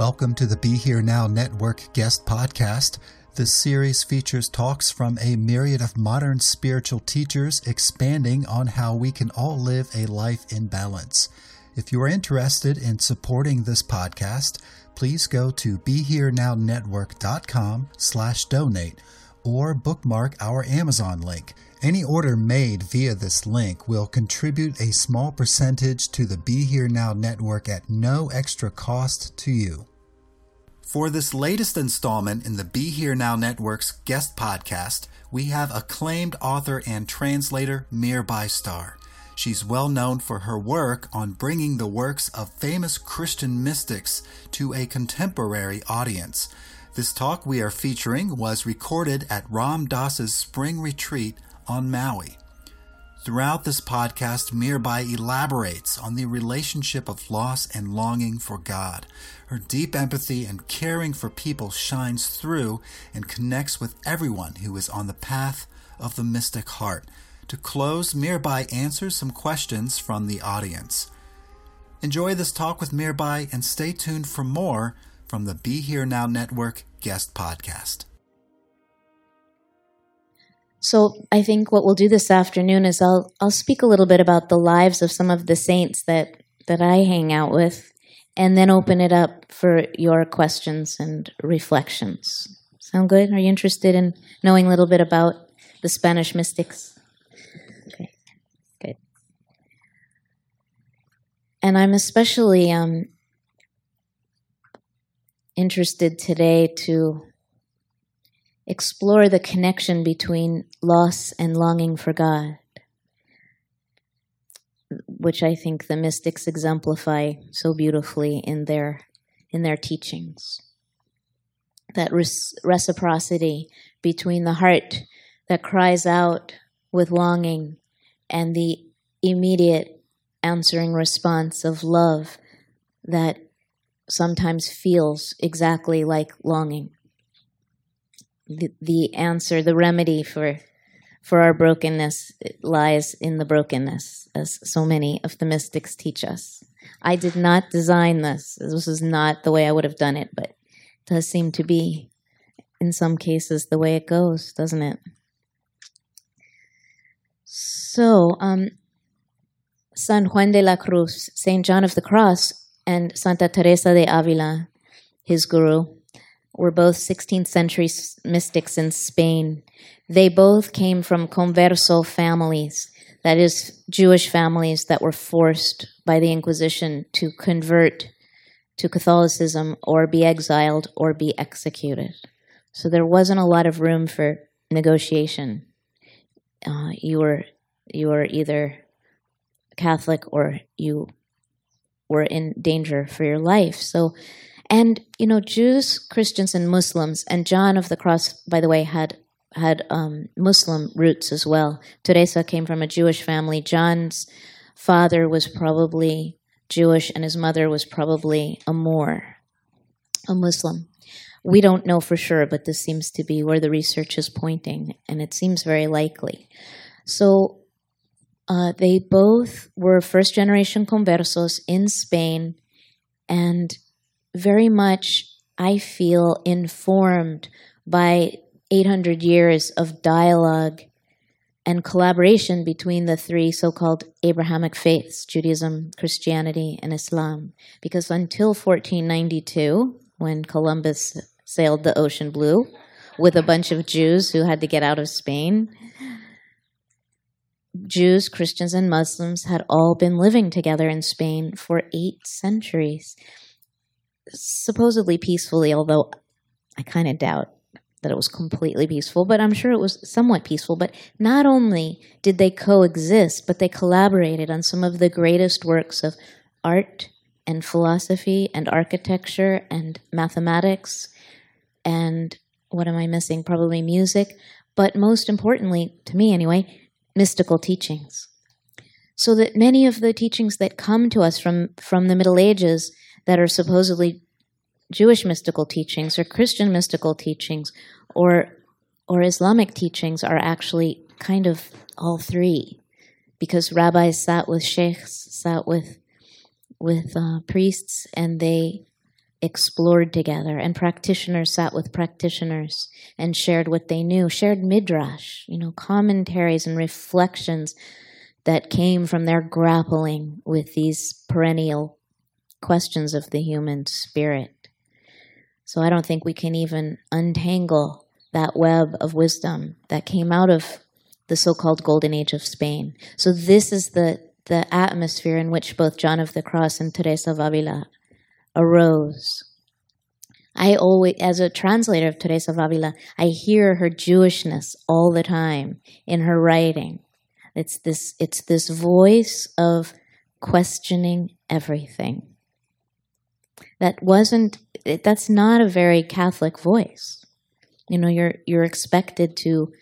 Welcome to the Be Here Now Network guest podcast. This series features talks from a myriad of modern spiritual teachers expanding on how we can all live a life in balance. If you are interested in supporting this podcast, please go to BeHereNowNetwork.com slash donate or bookmark our Amazon link. Any order made via this link will contribute a small percentage to the Be Here Now network at no extra cost to you. For this latest installment in the Be Here Now Network's guest podcast, we have acclaimed author and translator Mirabai Starr. She's well known for her work on bringing the works of famous Christian mystics to a contemporary audience. This talk we are featuring was recorded at Ram Dass's spring retreat on Maui. Throughout this podcast, Mirabai elaborates on the relationship of loss and longing for God. Her deep empathy and caring for people shines through and connects with everyone who is on the path of the mystic heart. To close, Mirabai answers some questions from the audience. Enjoy this talk with Mirabai and stay tuned for more from the Be Here Now Network guest podcast. So I think what we'll do this afternoon is I'll I'll speak a little bit about the lives of some of the saints that that I hang out with and then open it up for your questions and reflections. Sound good? Are you interested in knowing a little bit about the Spanish mystics? Okay. Good. And I'm especially um, interested today to explore the connection between loss and longing for God, which I think the mystics exemplify so beautifully in their in their teachings. That res- reciprocity between the heart that cries out with longing and the immediate answering response of love that sometimes feels exactly like longing the, the answer, the remedy for for our brokenness lies in the brokenness, as so many of the mystics teach us. I did not design this. This is not the way I would have done it, but it does seem to be, in some cases, the way it goes, doesn't it? So, um, San Juan de la Cruz, Saint John of the Cross, and Santa Teresa de Avila, his guru, were both 16th century mystics in Spain. They both came from converso families, that is, Jewish families that were forced by the Inquisition to convert to Catholicism or be exiled or be executed. So there wasn't a lot of room for negotiation. Uh, you were you were either Catholic or you were in danger for your life. So and you know, Jews, Christians, and Muslims, and John of the Cross, by the way, had had um, Muslim roots as well. Teresa came from a Jewish family. John's father was probably Jewish, and his mother was probably a Moor, a Muslim. We don't know for sure, but this seems to be where the research is pointing, and it seems very likely. So uh, they both were first generation conversos in Spain, and very much, I feel, informed by 800 years of dialogue and collaboration between the three so called Abrahamic faiths Judaism, Christianity, and Islam. Because until 1492, when Columbus sailed the ocean blue with a bunch of Jews who had to get out of Spain, Jews, Christians, and Muslims had all been living together in Spain for eight centuries, supposedly peacefully, although I kind of doubt that it was completely peaceful, but I'm sure it was somewhat peaceful. But not only did they coexist, but they collaborated on some of the greatest works of art and philosophy and architecture and mathematics and what am I missing? Probably music, but most importantly, to me anyway, mystical teachings. So that many of the teachings that come to us from, from the Middle Ages that are supposedly Jewish mystical teachings or Christian mystical teachings or or Islamic teachings are actually kind of all three, because rabbis sat with sheikhs, sat with with uh, priests, and they explored together, and practitioners sat with practitioners and shared what they knew, shared midrash, you know, commentaries and reflections that came from their grappling with these perennial questions of the human spirit. So I don't think we can even untangle that web of wisdom that came out of the so-called golden age of Spain. So this is the the atmosphere in which both John of the Cross and Teresa of Avila arose. I always, as a translator of Teresa of Avila, I hear her Jewishness all the time in her writing. It's this, it's this voice of questioning everything. That wasn't that's not a very Catholic voice. You know, you're you're expected to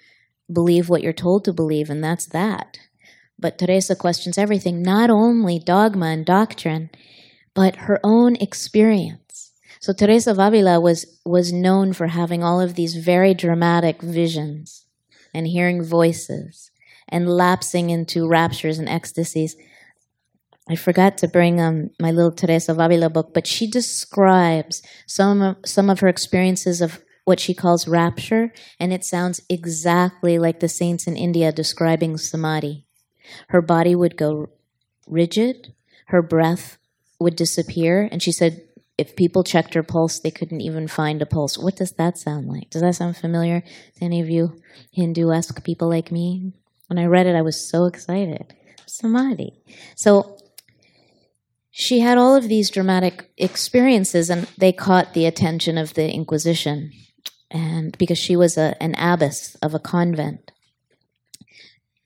believe what you're told to believe, and that's that. But Teresa questions everything, not only dogma and doctrine, but her own experience. So Teresa of Avila was was known for having all of these very dramatic visions and hearing voices and lapsing into raptures and ecstasies I forgot to bring um, my little Teresa of Avila book, but she describes some of, some of her experiences of what she calls rapture, and it sounds exactly like the saints in India describing samadhi. Her body would go rigid, her breath would disappear, and she said if people checked her pulse, they couldn't even find a pulse. What does that sound like? Does that sound familiar to any of you Hindu esque people like me? When I read it, I was so excited. Samadhi. So she had all of these dramatic experiences, and they caught the attention of the Inquisition, and because she was a, an abbess of a convent.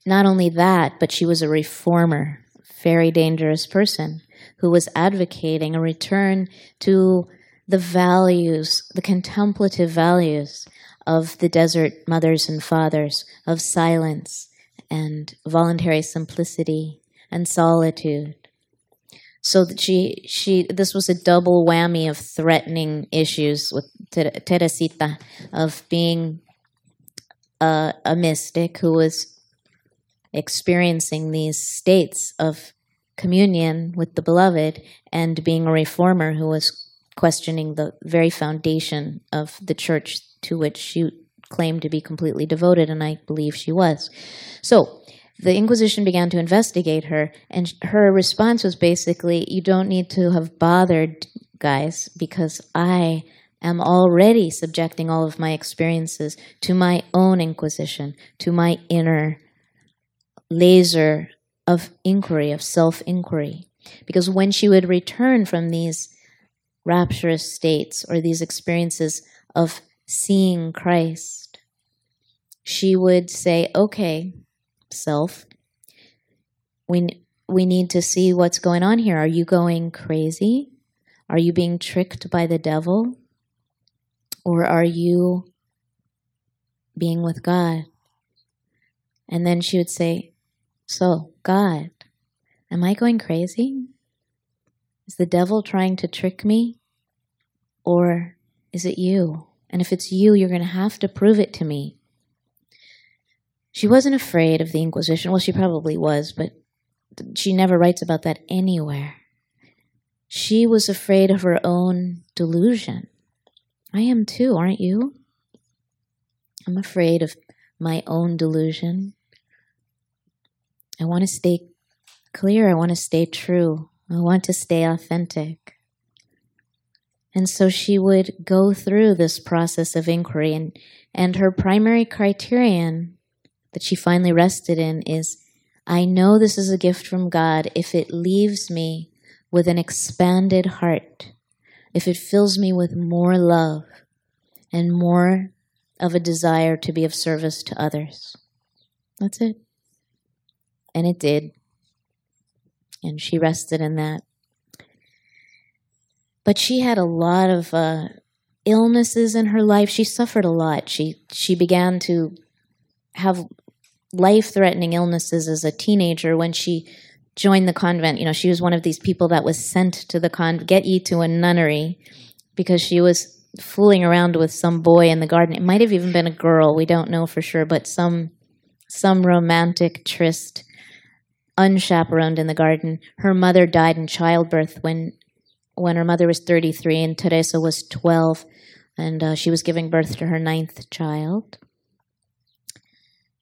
Not only that, but she was a reformer, very dangerous person who was advocating a return to the values, the contemplative values of the desert mothers and fathers, of silence and voluntary simplicity and solitude so that she she this was a double whammy of threatening issues with Teresita of being a, a mystic who was experiencing these states of communion with the beloved and being a reformer who was questioning the very foundation of the church to which she claimed to be completely devoted and I believe she was. So the Inquisition began to investigate her, and her response was basically, You don't need to have bothered, guys, because I am already subjecting all of my experiences to my own Inquisition, to my inner laser of inquiry, of self inquiry. Because when she would return from these rapturous states or these experiences of seeing Christ, she would say, Okay, self. We, we need to see what's going on here. Are you going crazy? Are you being tricked by the devil? Or are you being with God? And then she would say, So, God, am I going crazy? Is the devil trying to trick me? Or is it you? And if it's you, you're going to have to prove it to me. She wasn't afraid of the Inquisition. Well, she probably was, but she never writes about that anywhere. She was afraid of her own delusion. I am too, aren't you? I'm afraid of my own delusion, I want to stay clear. I want to stay true. I want to stay authentic. And so she would go through this process of inquiry, and, and her primary criterion that she finally rested in is I know this is a gift from God if it leaves me with an expanded heart, if it fills me with more love and more of a desire to be of service to others. That's it. And it did. And she rested in that. But she had a lot of uh, illnesses in her life. She suffered a lot. She she began to have life-threatening illnesses as a teenager when she joined the convent. You know, she was one of these people that was sent to the convent, get ye to a nunnery, because she was fooling around with some boy in the garden. It might have even been a girl. We don't know for sure, but some some romantic tryst unchaperoned in the garden. Her mother died in childbirth when when her mother was 33 and Teresa was 12, and uh, she was giving birth to her ninth child.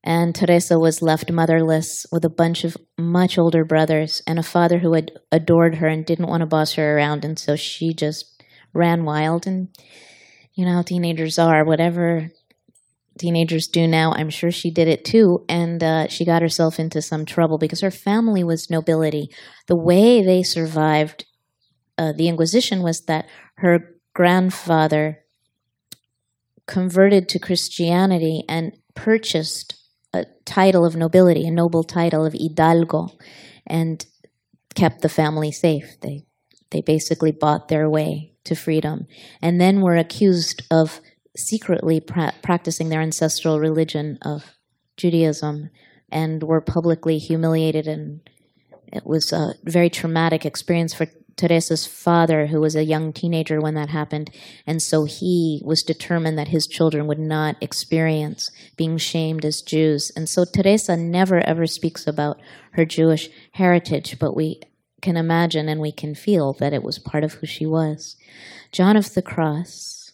And Teresa was left motherless with a bunch of much older brothers and a father who had adored her and didn't want to boss her around, and so she just ran wild. And you know how teenagers are, whatever teenagers do now. I'm sure she did it too. And uh, she got herself into some trouble because her family was nobility. The way they survived uh, the Inquisition was that her grandfather converted to Christianity and purchased a title of nobility, a noble title of hidalgo, and kept the family safe. They they basically bought their way to freedom, and then were accused of secretly pra- practicing their ancestral religion of Judaism and were publicly humiliated. And it was a very traumatic experience for Teresa's father, who was a young teenager when that happened. And so he was determined that his children would not experience being shamed as Jews. And so Teresa never ever speaks about her Jewish heritage, but we can imagine and we can feel that it was part of who she was. John of the Cross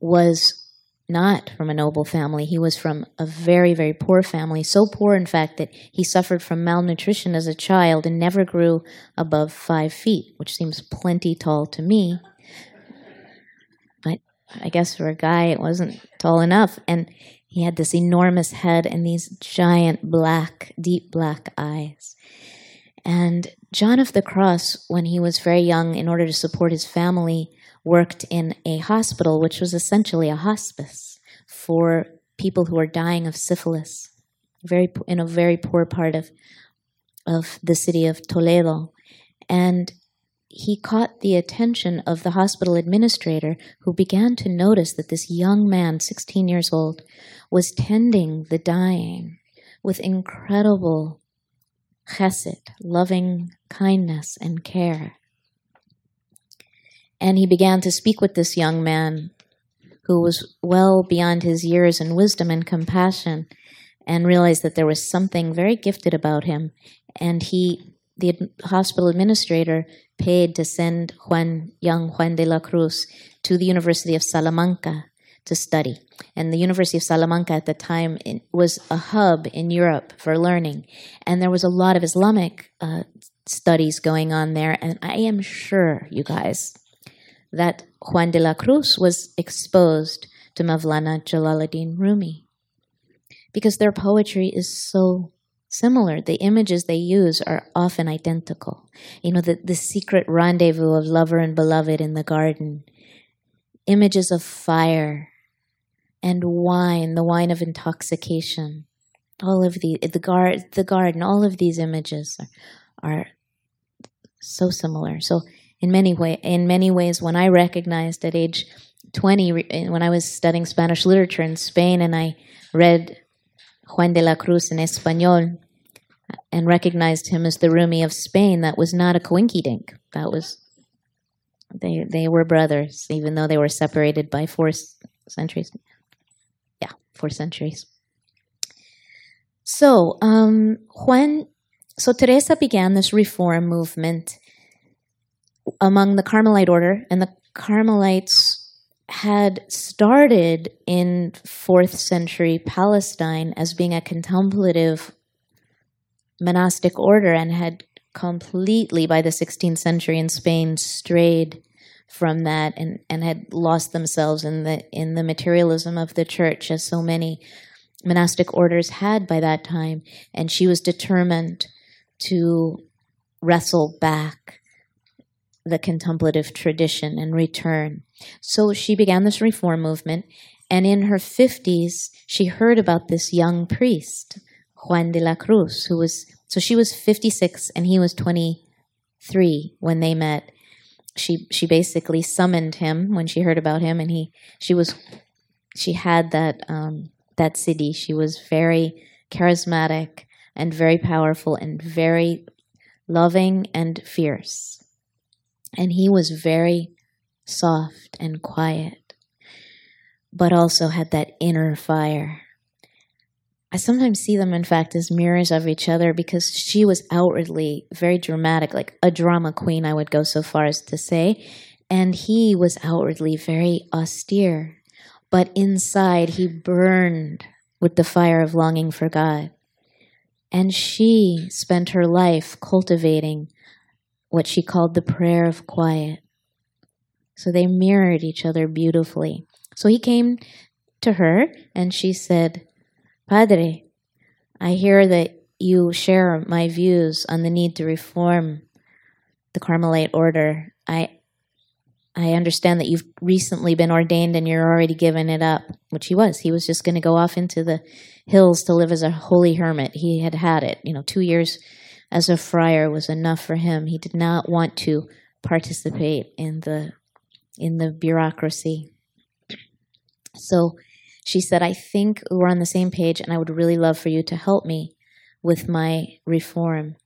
was not from a noble family. He was from a very, very poor family. So poor, in fact, that he suffered from malnutrition as a child and never grew above five feet, which seems plenty tall to me. But I guess for a guy, it wasn't tall enough. And he had this enormous head and these giant black, deep black eyes. And John of the Cross, when he was very young, in order to support his family, worked in a hospital, which was essentially a hospice for people who were dying of syphilis, very in a very poor part of of the city of Toledo, and he caught the attention of the hospital administrator, who began to notice that this young man, 16 years old, was tending the dying with incredible chesed, loving kindness and care. And he began to speak with this young man who was well beyond his years in wisdom and compassion and realized that there was something very gifted about him. And he, the hospital administrator, paid to send Juan, young Juan de la Cruz to the University of Salamanca to study. And the University of Salamanca at the time was a hub in Europe for learning. And there was a lot of Islamic uh, studies going on there. And I am sure, you guys, that Juan de la Cruz was exposed to Mavlana Jalaluddin Rumi because their poetry is so similar. The images they use are often identical. You know, the, the secret rendezvous of lover and beloved in the garden, images of fire and wine, the wine of intoxication. All of the the guard the garden, all of these images are, are so similar. So in many way in many ways when I recognized at age 20 when I was studying Spanish literature in Spain and I read Juan de la Cruz in Espanol and recognized him as the Rumi of Spain that was not a coinkydink. That was they they were brothers even though they were separated by four centuries. Yeah four centuries. So um, Juan so Teresa began this reform movement among the Carmelite order, and the Carmelites had started in fourth century Palestine as being a contemplative monastic order and had completely, by the 16th century in Spain, strayed from that and, and had lost themselves in the in the materialism of the church as so many monastic orders had by that time. And she was determined to wrestle back the contemplative tradition and return. So she began this reform movement and in her 50s she heard about this young priest Juan de la Cruz who was so she was 56 and he was 23 when they met. She she basically summoned him when she heard about him, and he she was she had that um, that city. She was very charismatic and very powerful and very loving and fierce, and he was very soft and quiet, but also had that inner fire I sometimes see them, in fact, as mirrors of each other because she was outwardly very dramatic, like a drama queen, I would go so far as to say. And he was outwardly very austere. But inside, he burned with the fire of longing for God. And she spent her life cultivating what she called the prayer of quiet. So they mirrored each other beautifully. So he came to her and she said, Padre, I hear that you share my views on the need to reform the Carmelite order. I I understand that you've recently been ordained and you're already given it up, which he was. He was just going to go off into the hills to live as a holy hermit. He had had it. You know, two years as a friar was enough for him. He did not want to participate in the in the bureaucracy. So she said, I think we're on the same page and I would really love for you to help me with my reform.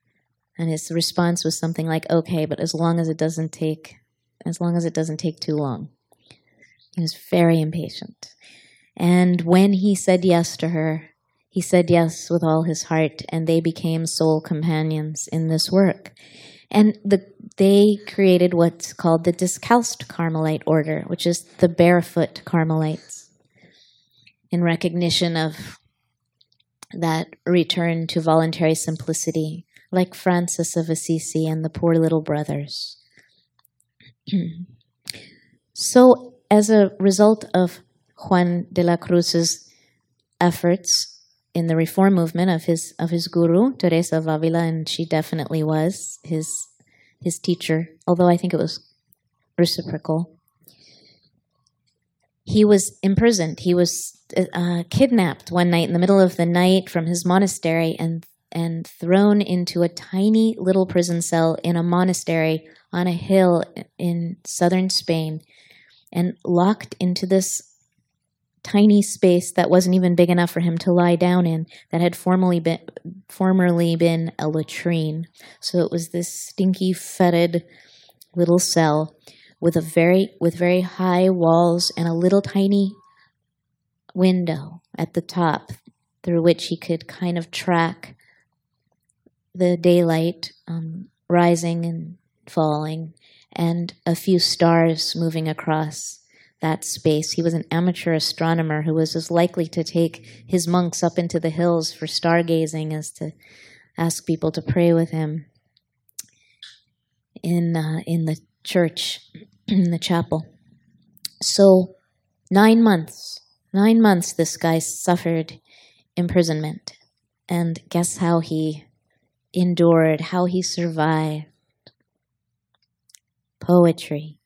And his response was something like, okay, but as long as it doesn't take, as long as it doesn't take too long. He was very impatient. And when he said yes to her, he said yes with all his heart, and they became soul companions in this work. And the, they created what's called the Discalced Carmelite order, which is the barefoot Carmelites in recognition of that return to voluntary simplicity, like Francis of Assisi and the Poor Little Brothers. so, as a result of Juan de la Cruz's efforts in the reform movement of his of his guru Teresa of Avila, and she definitely was his his teacher, although I think it was reciprocal he was imprisoned. He was uh, kidnapped one night in the middle of the night from his monastery and and thrown into a tiny little prison cell in a monastery on a hill in southern Spain and locked into this tiny space that wasn't even big enough for him to lie down in that had formerly been formerly been a latrine. So it was this stinky fetid little cell with a very with very high walls and a little tiny window at the top through which he could kind of track the daylight um, rising and falling and a few stars moving across that space. He was an amateur astronomer who was as likely to take his monks up into the hills for stargazing as to ask people to pray with him in uh, in the church in the chapel. So, nine months, nine months, this guy suffered imprisonment. And guess how he endured, how he survived? Poetry.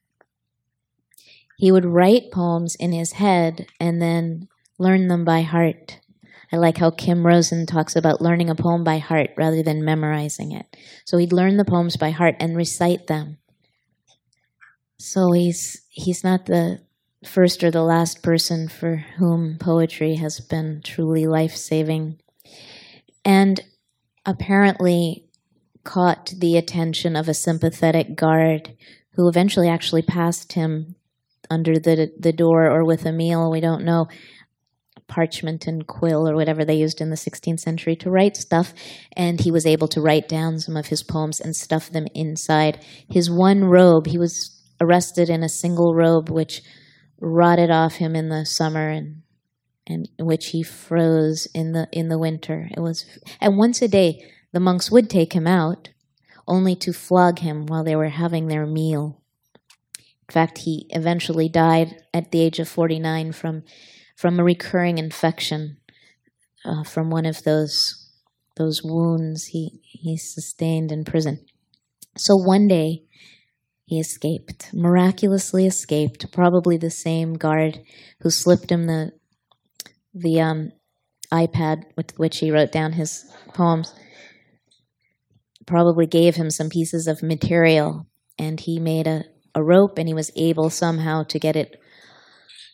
He would write poems in his head and then learn them by heart. I like how Kim Rosen talks about learning a poem by heart rather than memorizing it. So he'd learn the poems by heart and recite them. So he's he's not the first or the last person for whom poetry has been truly life-saving. And apparently caught the attention of a sympathetic guard who eventually actually passed him under the the door or with a meal, we don't know, parchment and quill or whatever they used in the 16th century to write stuff. And he was able to write down some of his poems and stuff them inside his one robe. He was arrested in a single robe which rotted off him in the summer and and which he froze in the in the winter. It was and once a day the monks would take him out, only to flog him while they were having their meal. In fact, he eventually died at the age of 49 from, from a recurring infection uh, from one of those, those wounds he, he sustained in prison. So one day, he escaped, miraculously escaped, probably the same guard who slipped him the, the um, iPad with which he wrote down his poems probably gave him some pieces of material and he made a, a rope and he was able somehow to get it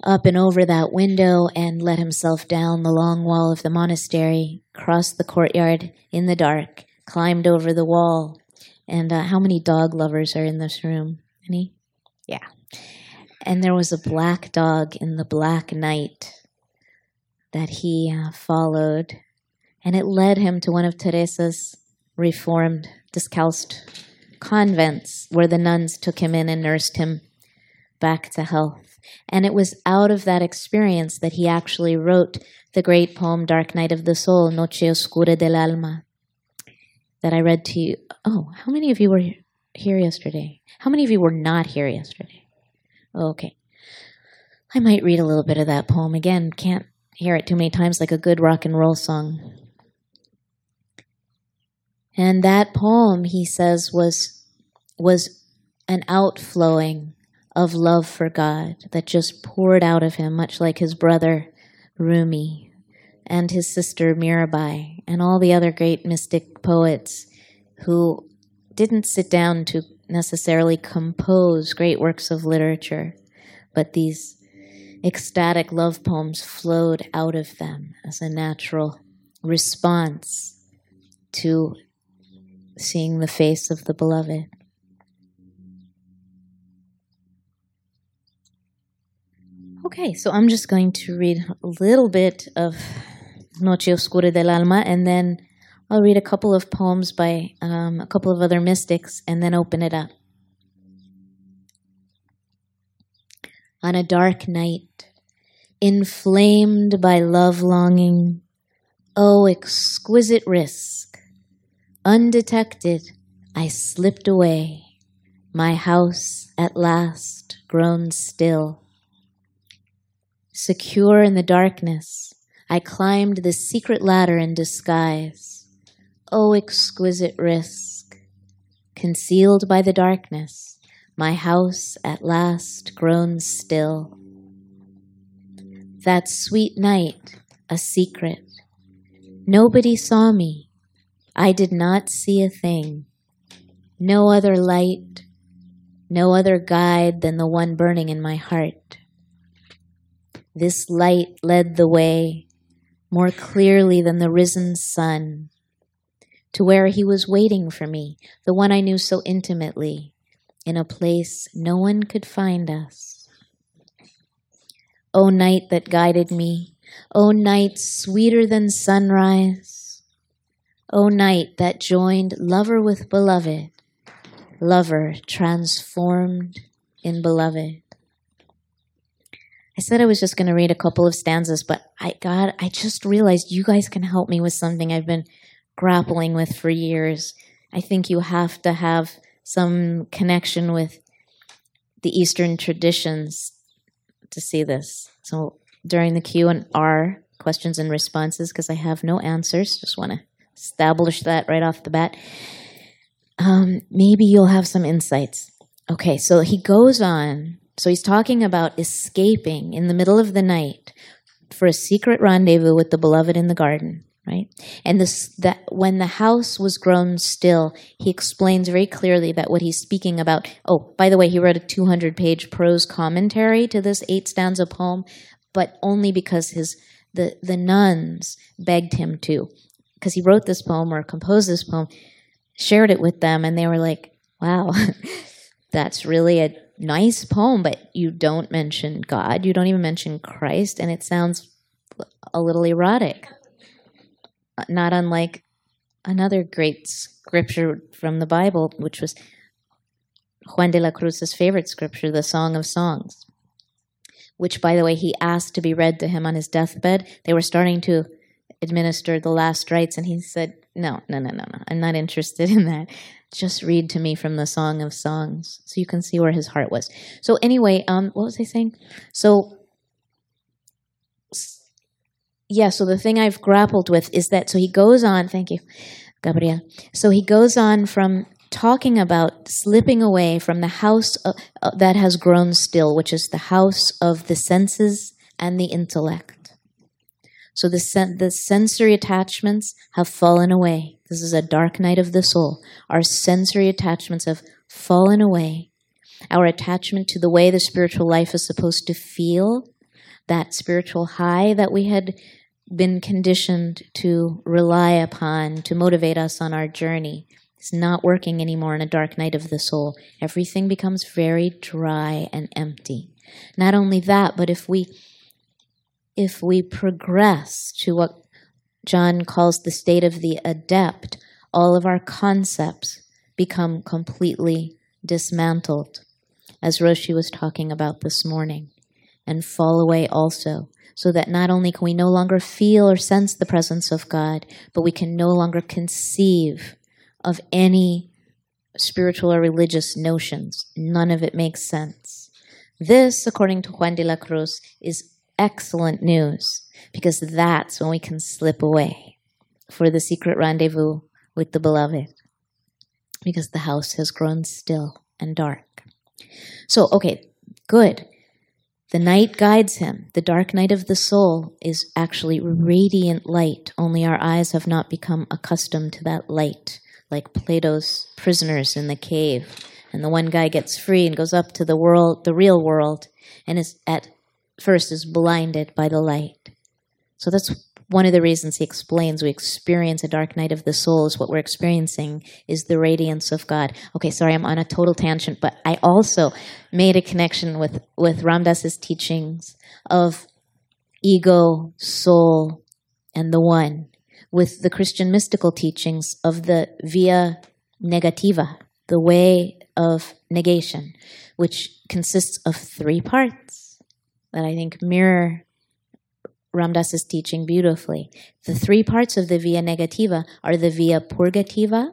up and over that window and let himself down the long wall of the monastery, crossed the courtyard in the dark, climbed over the wall. And uh, how many dog lovers are in this room? Any? Yeah. And there was a black dog in the black night that he uh, followed, and it led him to one of Teresa's reformed, discalced convents where the nuns took him in and nursed him back to health. And it was out of that experience that he actually wrote the great poem Dark Night of the Soul, Noche Oscura del Alma, that I read to you. Oh, how many of you were here yesterday? How many of you were not here yesterday? Oh, okay. I might read a little bit of that poem again. Can't hear it too many times like a good rock and roll song. And that poem, he says, was, was an outflowing of love for God that just poured out of him, much like his brother Rumi and his sister Mirabai and all the other great mystic poets who didn't sit down to necessarily compose great works of literature, but these ecstatic love poems flowed out of them as a natural response to seeing the face of the beloved. Okay, so I'm just going to read a little bit of Noche Oscura del Alma, and then I'll read a couple of poems by um, a couple of other mystics, and then open it up. On a dark night, inflamed by love longing, oh, exquisite risk Undetected, I slipped away, my house at last grown still. Secure in the darkness, I climbed the secret ladder in disguise. Oh, exquisite risk! Concealed by the darkness, my house at last grown still. That sweet night, a secret. Nobody saw me I did not see a thing. No other light, no other guide than the one burning in my heart. This light led the way more clearly than the risen sun to where he was waiting for me, the one I knew so intimately, in a place no one could find us. O night that guided me, O night sweeter than sunrise, O night that joined lover with beloved, lover transformed in beloved. I said I was just going to read a couple of stanzas, but I God, I just realized you guys can help me with something I've been grappling with for years. I think you have to have some connection with the Eastern traditions to see this. So during the Q and R questions and responses, because I have no answers, just want to establish that right off the bat. Um, maybe you'll have some insights. Okay, so he goes on. So he's talking about escaping in the middle of the night for a secret rendezvous with the beloved in the garden, right? And this that when the house was grown still, he explains very clearly that what he's speaking about. Oh, by the way, he wrote a 200-page prose commentary to this eight stanza poem, but only because his the the nuns begged him to because he wrote this poem or composed this poem, shared it with them, and they were like, wow, that's really a nice poem, but you don't mention God, you don't even mention Christ, and it sounds a little erotic. Uh, not unlike another great scripture from the Bible, which was Juan de la Cruz's favorite scripture, the Song of Songs, which, by the way, he asked to be read to him on his deathbed. They were starting to administer the last rites, and he said, "No, no, no, no, no. I'm not interested in that. Just read to me from the Song of Songs, so you can see where his heart was." So anyway, um, what was I saying? So yeah, so the thing I've grappled with is that so he goes on, thank you, Gabriel. So he goes on from talking about slipping away from the house uh, uh, that has grown still, which is the house of the senses and the intellect. So the, sen- the sensory attachments have fallen away. This is a dark night of the soul. Our sensory attachments have fallen away. Our attachment to the way the spiritual life is supposed to feel, that spiritual high that we had been conditioned to rely upon to motivate us on our journey is not working anymore in a dark night of the soul. Everything becomes very dry and empty. Not only that, but if we if we progress to what John calls the state of the adept, all of our concepts become completely dismantled, as Roshi was talking about this morning, and fall away also so that not only can we no longer feel or sense the presence of God, but we can no longer conceive of any spiritual or religious notions. None of it makes sense. This, according to Juan de la Cruz, is excellent news because that's when we can slip away for the secret rendezvous with the beloved because the house has grown still and dark. So, okay, good. The night guides him. The dark night of the soul is actually radiant light, only our eyes have not become accustomed to that light, like Plato's prisoners in the cave. And the one guy gets free and goes up to the world, the real world, and is at first is blinded by the light. So that's one of the reasons he explains we experience a dark night of the soul is what we're experiencing is the radiance of God. Okay, sorry, I'm on a total tangent, but I also made a connection with, with Ram Dass's teachings of ego, soul, and the one with the Christian mystical teachings of the via negativa, the way of negation, which consists of three parts that I think mirror Ram Dass is teaching beautifully. The three parts of the via negativa are the via purgativa,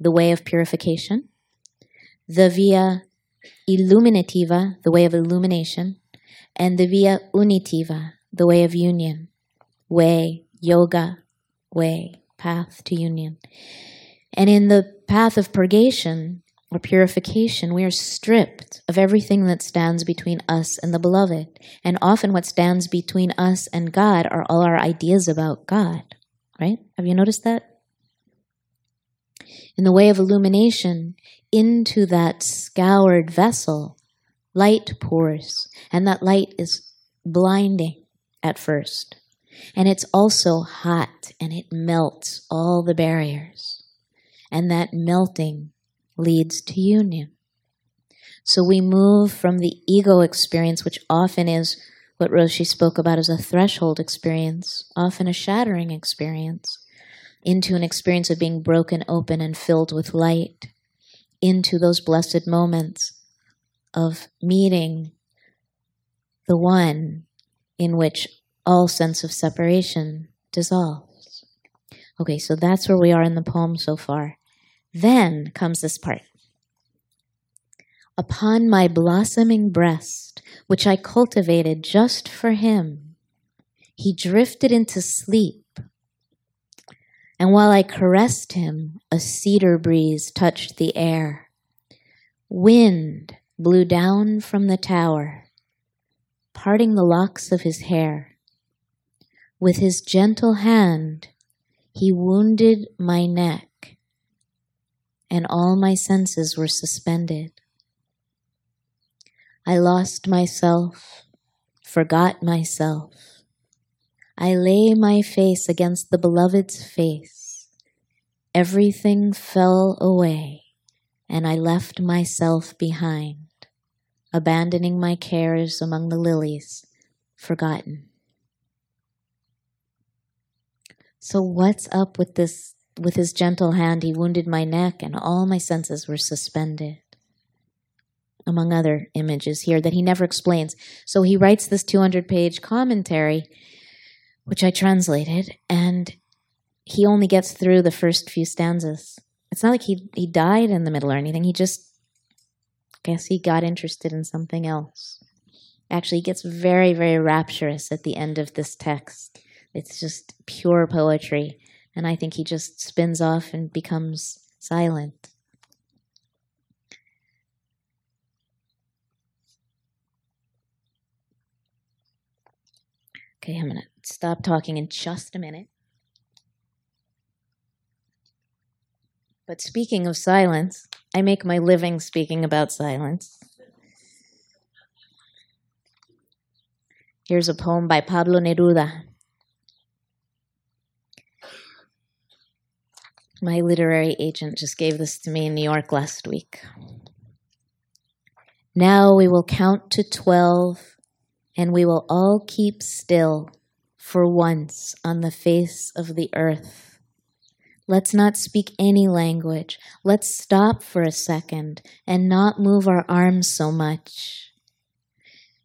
the way of purification, the via illuminativa, the way of illumination, and the via unitiva, the way of union, way, yoga, way, path to union. And in the path of purgation, or purification, we are stripped of everything that stands between us and the beloved. And often what stands between us and God are all our ideas about God, right? Have you noticed that? In the way of illumination, into that scoured vessel, light pours, and that light is blinding at first. And it's also hot and it melts all the barriers. And that melting leads to union. So we move from the ego experience, which often is what Roshi spoke about as a threshold experience, often a shattering experience, into an experience of being broken open and filled with light, into those blessed moments of meeting the one in which all sense of separation dissolves. Okay, so that's where we are in the poem so far. Then comes this part. Upon my blossoming breast, which I cultivated just for him, he drifted into sleep. And while I caressed him, a cedar breeze touched the air. Wind blew down from the tower, parting the locks of his hair. With his gentle hand, he wounded my neck and all my senses were suspended. I lost myself, forgot myself. I lay my face against the beloved's face. Everything fell away, and I left myself behind, abandoning my cares among the lilies, forgotten. So, what's up with this with his gentle hand, he wounded my neck, and all my senses were suspended. Among other images here that he never explains. So he writes this 200 page commentary which I translated, and he only gets through the first few stanzas. It's not like he, he died in the middle or anything. He just, I guess he got interested in something else. Actually, he gets very, very rapturous at the end of this text. It's just pure poetry. And I think he just spins off and becomes silent. Okay, I'm going to stop talking in just a minute. But speaking of silence, I make my living speaking about silence. Here's a poem by Pablo Neruda. My literary agent just gave this to me in New York last week. Now we will count to 12 and we will all keep still for once on the face of the earth. Let's not speak any language. Let's stop for a second and not move our arms so much.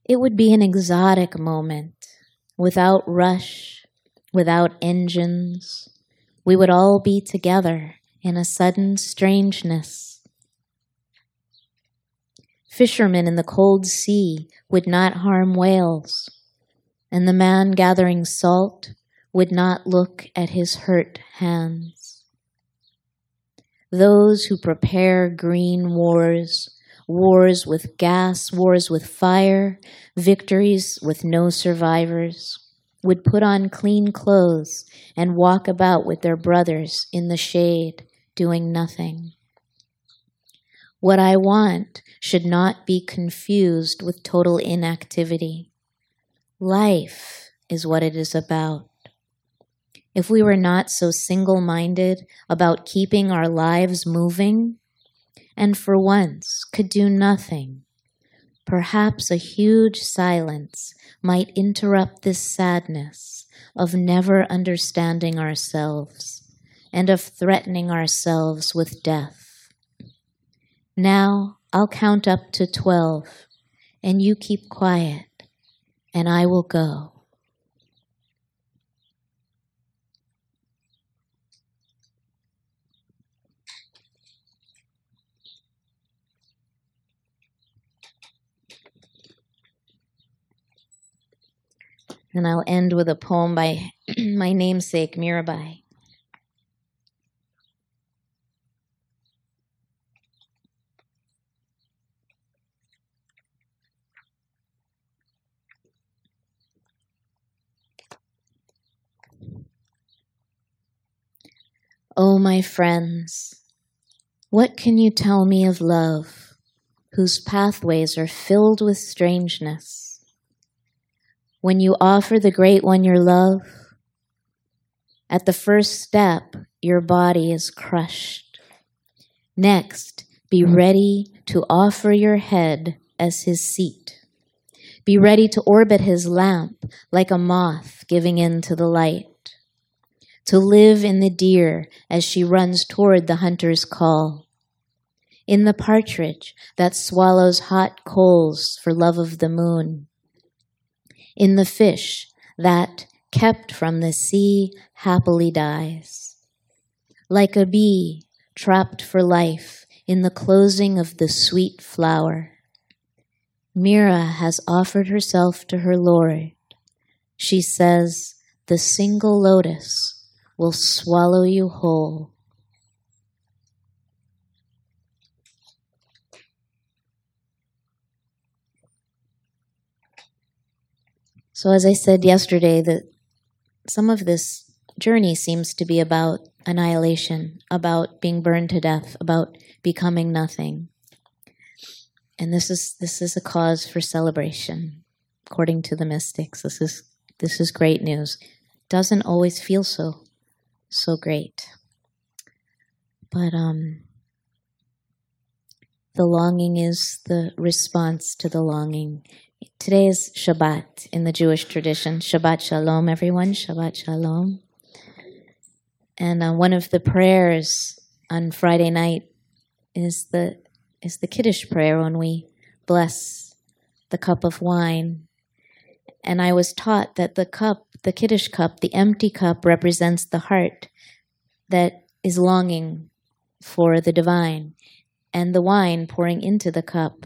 It would be an exotic moment, without rush, without engines, we would all be together in a sudden strangeness. Fishermen in the cold sea would not harm whales, and the man gathering salt would not look at his hurt hands. Those who prepare green wars, wars with gas, wars with fire, victories with no survivors, would put on clean clothes and walk about with their brothers in the shade, doing nothing. What I want should not be confused with total inactivity. Life is what it is about. If we were not so single minded about keeping our lives moving, and for once could do nothing, perhaps a huge silence might interrupt this sadness of never understanding ourselves and of threatening ourselves with death. Now I'll count up to 12 and you keep quiet and I will go. And I'll end with a poem by my namesake, Mirabai. Oh, my friends, what can you tell me of love, whose pathways are filled with strangeness? When you offer the great one your love, at the first step, your body is crushed. Next, be ready to offer your head as his seat. Be ready to orbit his lamp like a moth giving in to the light. To live in the deer as she runs toward the hunter's call. In the partridge that swallows hot coals for love of the moon in the fish that, kept from the sea, happily dies. Like a bee trapped for life in the closing of the sweet flower. Mira has offered herself to her Lord. She says, The single lotus will swallow you whole. So, as I said yesterday, that some of this journey seems to be about annihilation, about being burned to death, about becoming nothing. And this is this is a cause for celebration, according to the mystics. This is this is great news. Doesn't always feel so so great. But um the longing is the response to the longing. Today is Shabbat in the Jewish tradition. Shabbat Shalom, everyone. Shabbat Shalom. And uh, one of the prayers on Friday night is the is the Kiddush prayer when we bless the cup of wine. and I was taught that the cup, the Kiddush cup, the empty cup, represents the heart that is longing for the divine, and the wine pouring into the cup.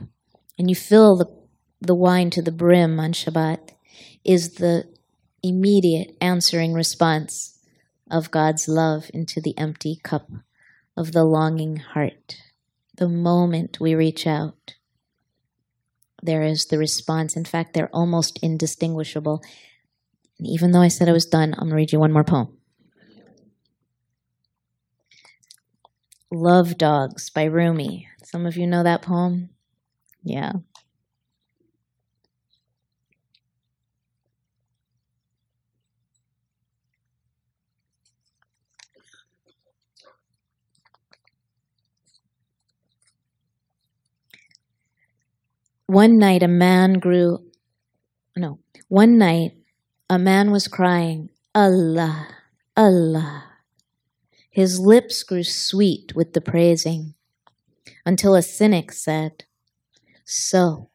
And you fill the, the wine to the brim on Shabbat, is the immediate answering response of God's love into the empty cup of the longing heart. The moment we reach out, there is the response. In fact, they're almost indistinguishable. And even though I said I was done, I'm going to read you one more poem. Love Dogs by Rumi. Some of you know that poem? Yeah. One night a man grew, no, one night a man was crying, Allah, Allah. His lips grew sweet with the praising until a cynic said, So,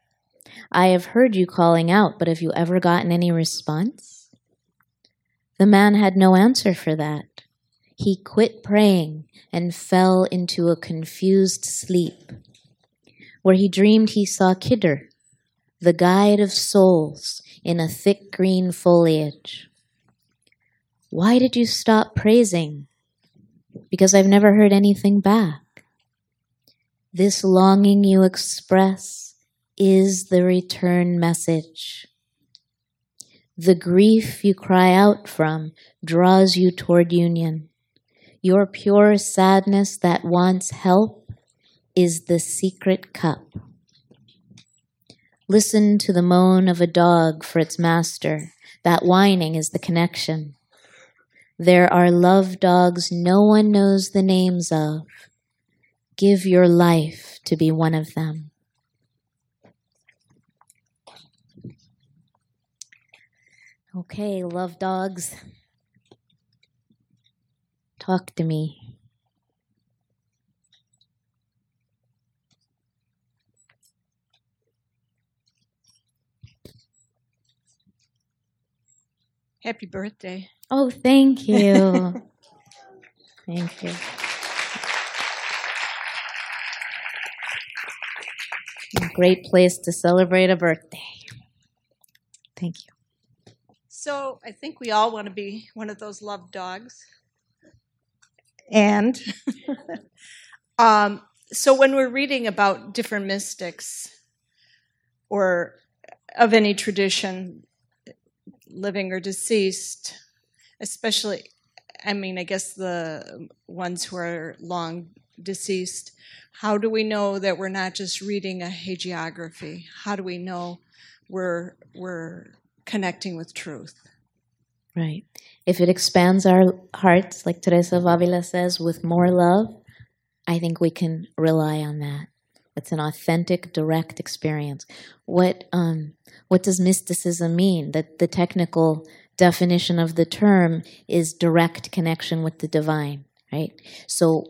I have heard you calling out, but have you ever gotten any response? The man had no answer for that. He quit praying and fell into a confused sleep where he dreamed he saw Khidr, the guide of souls, in a thick green foliage. Why did you stop praising? Because I've never heard anything back. This longing you express is the return message. The grief you cry out from draws you toward union. Your pure sadness that wants help is the secret cup. Listen to the moan of a dog for its master. That whining is the connection. There are love dogs no one knows the names of. Give your life to be one of them. Okay, love dogs. Talk to me. Happy birthday. Oh, thank you. thank you. A great place to celebrate a birthday. Thank you. So I think we all want to be one of those love dogs. And um, so when we're reading about different mystics or of any tradition, living or deceased, especially, I mean, I guess the ones who are long deceased, how do we know that we're not just reading a hagiography? How do we know we're, we're connecting with truth? Right. If it expands our hearts, like Teresa of Avila says, with more love, I think we can rely on that. It's an authentic, direct experience. What um, what does mysticism mean? That the technical definition of the term is direct connection with the divine, right? So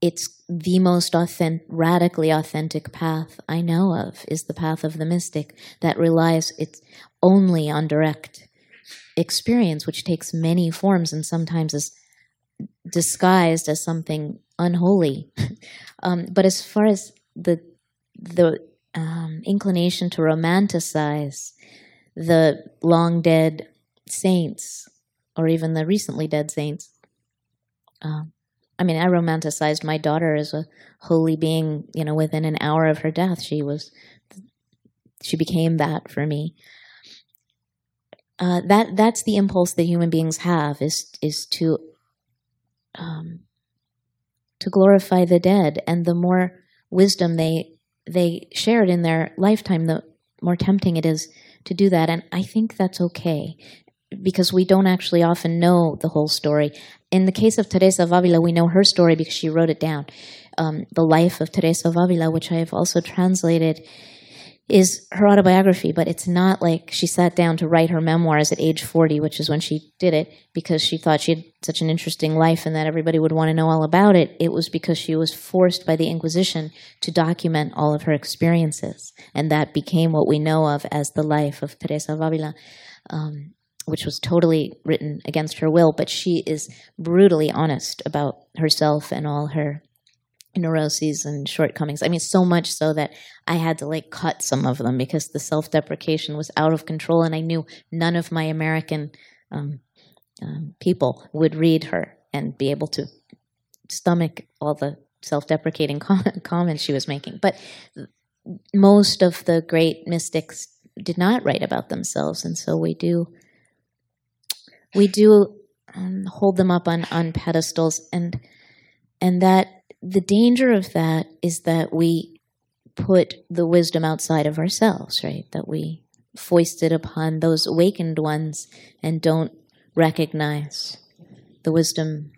it's the most authentic, radically authentic path I know of is the path of the mystic that relies it's only on direct experience, which takes many forms and sometimes is disguised as something unholy. um, but as far as the the um, inclination to romanticize the long dead saints or even the recently dead saints. Um, I mean, I romanticized my daughter as a holy being. You know, within an hour of her death, she was she became that for me. Uh, that that's the impulse that human beings have is is to um, to glorify the dead, and the more wisdom they they shared in their lifetime, the more tempting it is to do that. And I think that's okay because we don't actually often know the whole story. In the case of Teresa of Avila, we know her story because she wrote it down. Um, the life of Teresa of Avila, which I have also translated, is her autobiography, but it's not like she sat down to write her memoirs at age 40, which is when she did it, because she thought she had such an interesting life and that everybody would want to know all about it. It was because she was forced by the Inquisition to document all of her experiences. And that became what we know of as the life of Teresa of Avila. Um, which was totally written against her will, but she is brutally honest about herself and all her neuroses and shortcomings. I mean, so much so that I had to like cut some of them because the self deprecation was out of control, and I knew none of my American um, um, people would read her and be able to stomach all the self deprecating comments she was making. But most of the great mystics did not write about themselves, and so we do. We do um, hold them up on, on pedestals, and and that the danger of that is that we put the wisdom outside of ourselves, right? That we foist it upon those awakened ones and don't recognize the wisdom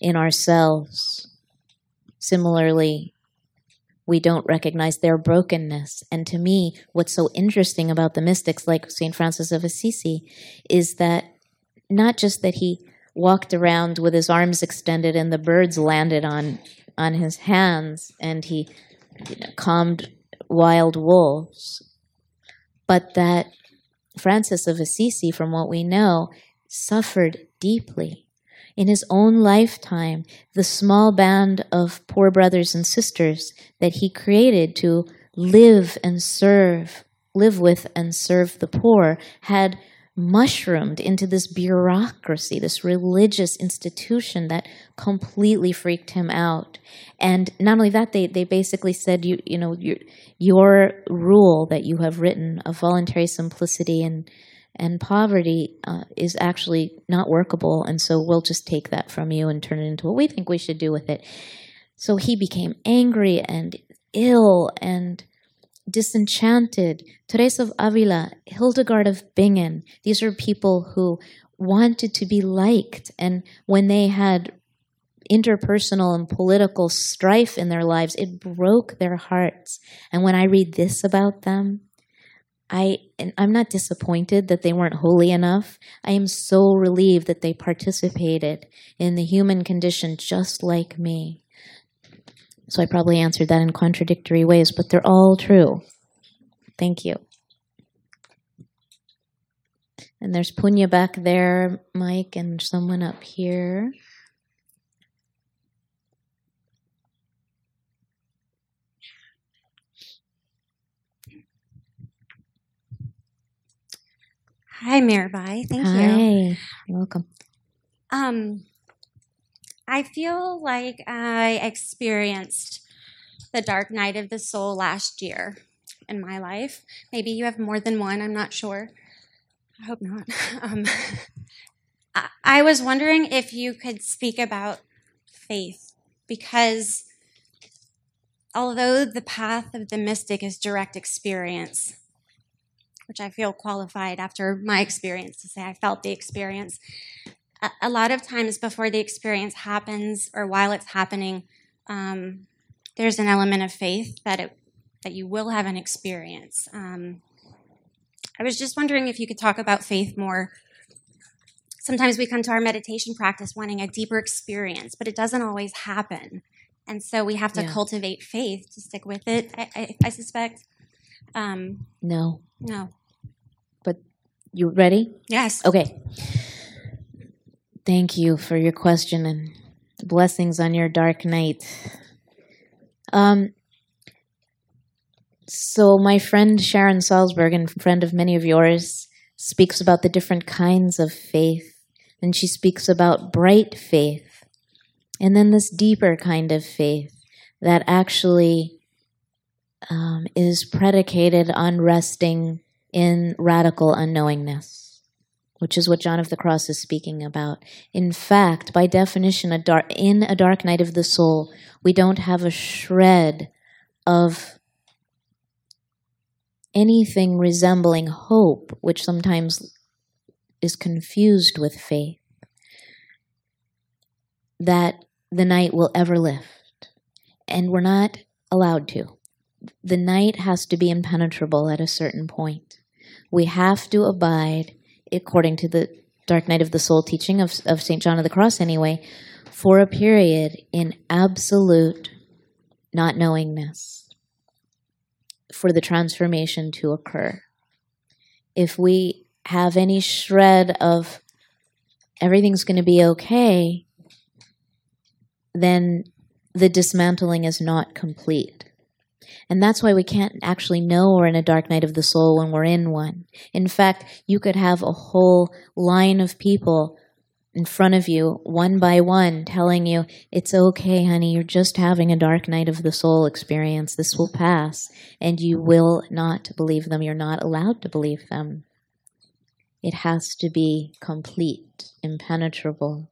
in ourselves. Similarly, we don't recognize their brokenness. And to me, what's so interesting about the mystics like St. Francis of Assisi is that not just that he walked around with his arms extended and the birds landed on on his hands and he you know, calmed wild wolves. But that Francis of Assisi from what we know suffered deeply. In his own lifetime the small band of poor brothers and sisters that he created to live and serve live with and serve the poor had mushroomed into this bureaucracy, this religious institution that completely freaked him out. And not only that, they, they basically said, you, you know, your, your rule that you have written of voluntary simplicity and, and poverty uh, is actually not workable. And so we'll just take that from you and turn it into what we think we should do with it. So he became angry and ill and disenchanted. Teresa of Avila, Hildegard of Bingen, these are people who wanted to be liked. And when they had interpersonal and political strife in their lives, it broke their hearts. And when I read this about them, I I'm not disappointed that they weren't holy enough. I am so relieved that they participated in the human condition just like me. So I probably answered that in contradictory ways, but they're all true. Thank you. And there's Punya back there, Mike, and someone up here. Hi, Mirabai. Thank Hi. you. You're welcome. Um, I feel like I experienced the dark night of the soul last year in my life. Maybe you have more than one, I'm not sure. I hope not. Um, I, I was wondering if you could speak about faith, because although the path of the mystic is direct experience, which I feel qualified after my experience to say I felt the experience, a, lot of times before the experience happens or while it's happening, um, there's an element of faith that it that you will have an experience. Um, I was just wondering if you could talk about faith more. Sometimes we come to our meditation practice wanting a deeper experience, but it doesn't always happen. And so we have to yeah. cultivate faith to stick with it, I, I, I suspect. Um, no. No. But you ready? Yes. Okay. Thank you for your question and blessings on your dark night. Um, so, my friend Sharon Salzberg, and friend of many of yours, speaks about the different kinds of faith. And she speaks about bright faith, and then this deeper kind of faith that actually um, is predicated on resting in radical unknowingness which is what John of the Cross is speaking about. In fact, by definition, a dark, in a dark night of the soul, we don't have a shred of anything resembling hope, which sometimes is confused with faith, that the night will ever lift. And we're not allowed to. the night has to be impenetrable at a certain point. We have to abide, according to the Dark Night of the Soul teaching of, of St. John of the Cross, anyway, for a period in absolute not knowingness for the transformation to occur. If we have any shred of everything's going to be okay, then the dismantling is not complete. And that's why we can't actually know we're in a dark night of the soul when we're in one. In fact, you could have a whole line of people in front of you, one by one, telling you, It's okay, honey, you're just having a dark night of the soul experience. This will pass. And you will not believe them. You're not allowed to believe them. It has to be complete, impenetrable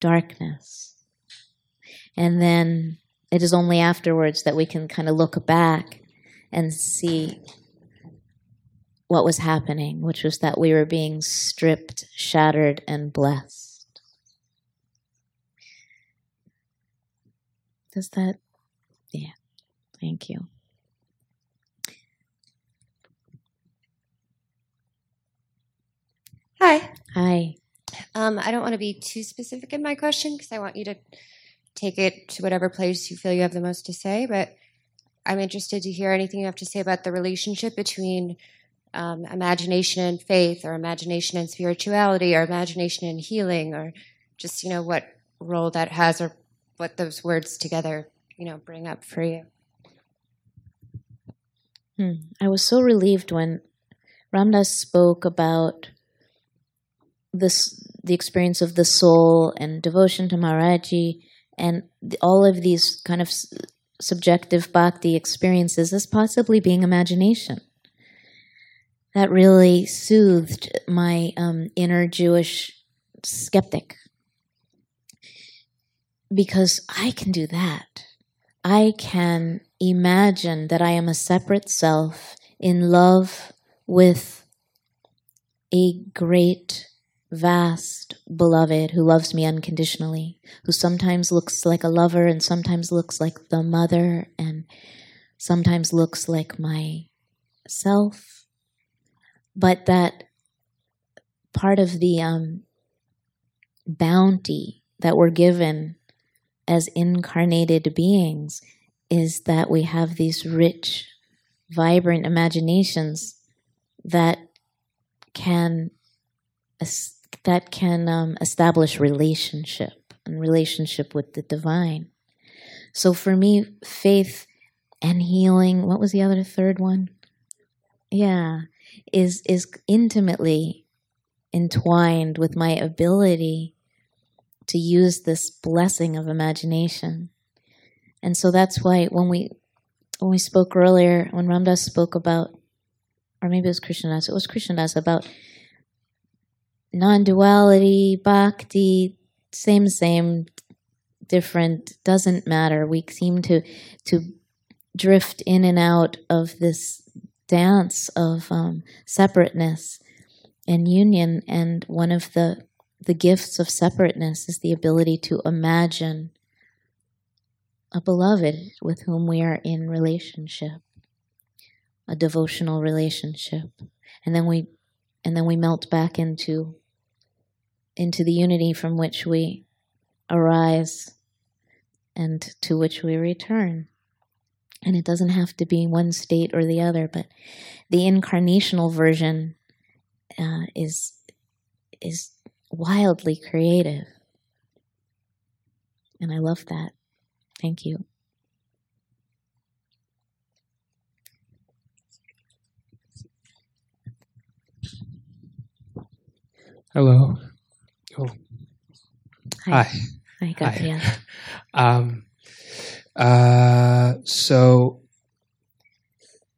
darkness. And then it is only afterwards that we can kind of look back and see what was happening, which was that we were being stripped, shattered, and blessed. Does that? Yeah. Thank you. Hi. Hi. Um, I don't want to be too specific in my question because I want you to take it to whatever place you feel you have the most to say. But I'm interested to hear anything you have to say about the relationship between um, imagination and faith, or imagination and spirituality, or imagination and healing, or just you know what role that has, or what those words together you know bring up for you. Hmm. I was so relieved when Ram Dass spoke about this the experience of the soul and devotion to Maharaji and all of these kind of subjective bhakti experiences as possibly being imagination. That really soothed my um, inner Jewish skeptic because I can do that. I can imagine that I am a separate self in love with a great vast beloved who loves me unconditionally, who sometimes looks like a lover and sometimes looks like the mother and sometimes looks like myself. But that part of the um, bounty that we're given as incarnated beings is that we have these rich, vibrant imaginations that can that can um, establish relationship and relationship with the divine. So for me, faith and healing, what was the other third one? Yeah, is is intimately entwined with my ability to use this blessing of imagination. And so that's why when we when we spoke earlier, when Ram Dass spoke about, or maybe it was Krishna Das, it was Krishna Das about non-duality, bhakti, same, same, different, doesn't matter. We seem to to drift in and out of this dance of um, separateness and union. And one of the the gifts of separateness is the ability to imagine a beloved with whom we are in relationship, a devotional relationship, and then we and then we melt back into into the unity from which we arise and to which we return. And it doesn't have to be one state or the other, but the incarnational version uh, is is wildly creative, and I love that. Thank you. Hello. Oh. Hi. Hi. Gabriel. Um, uh, so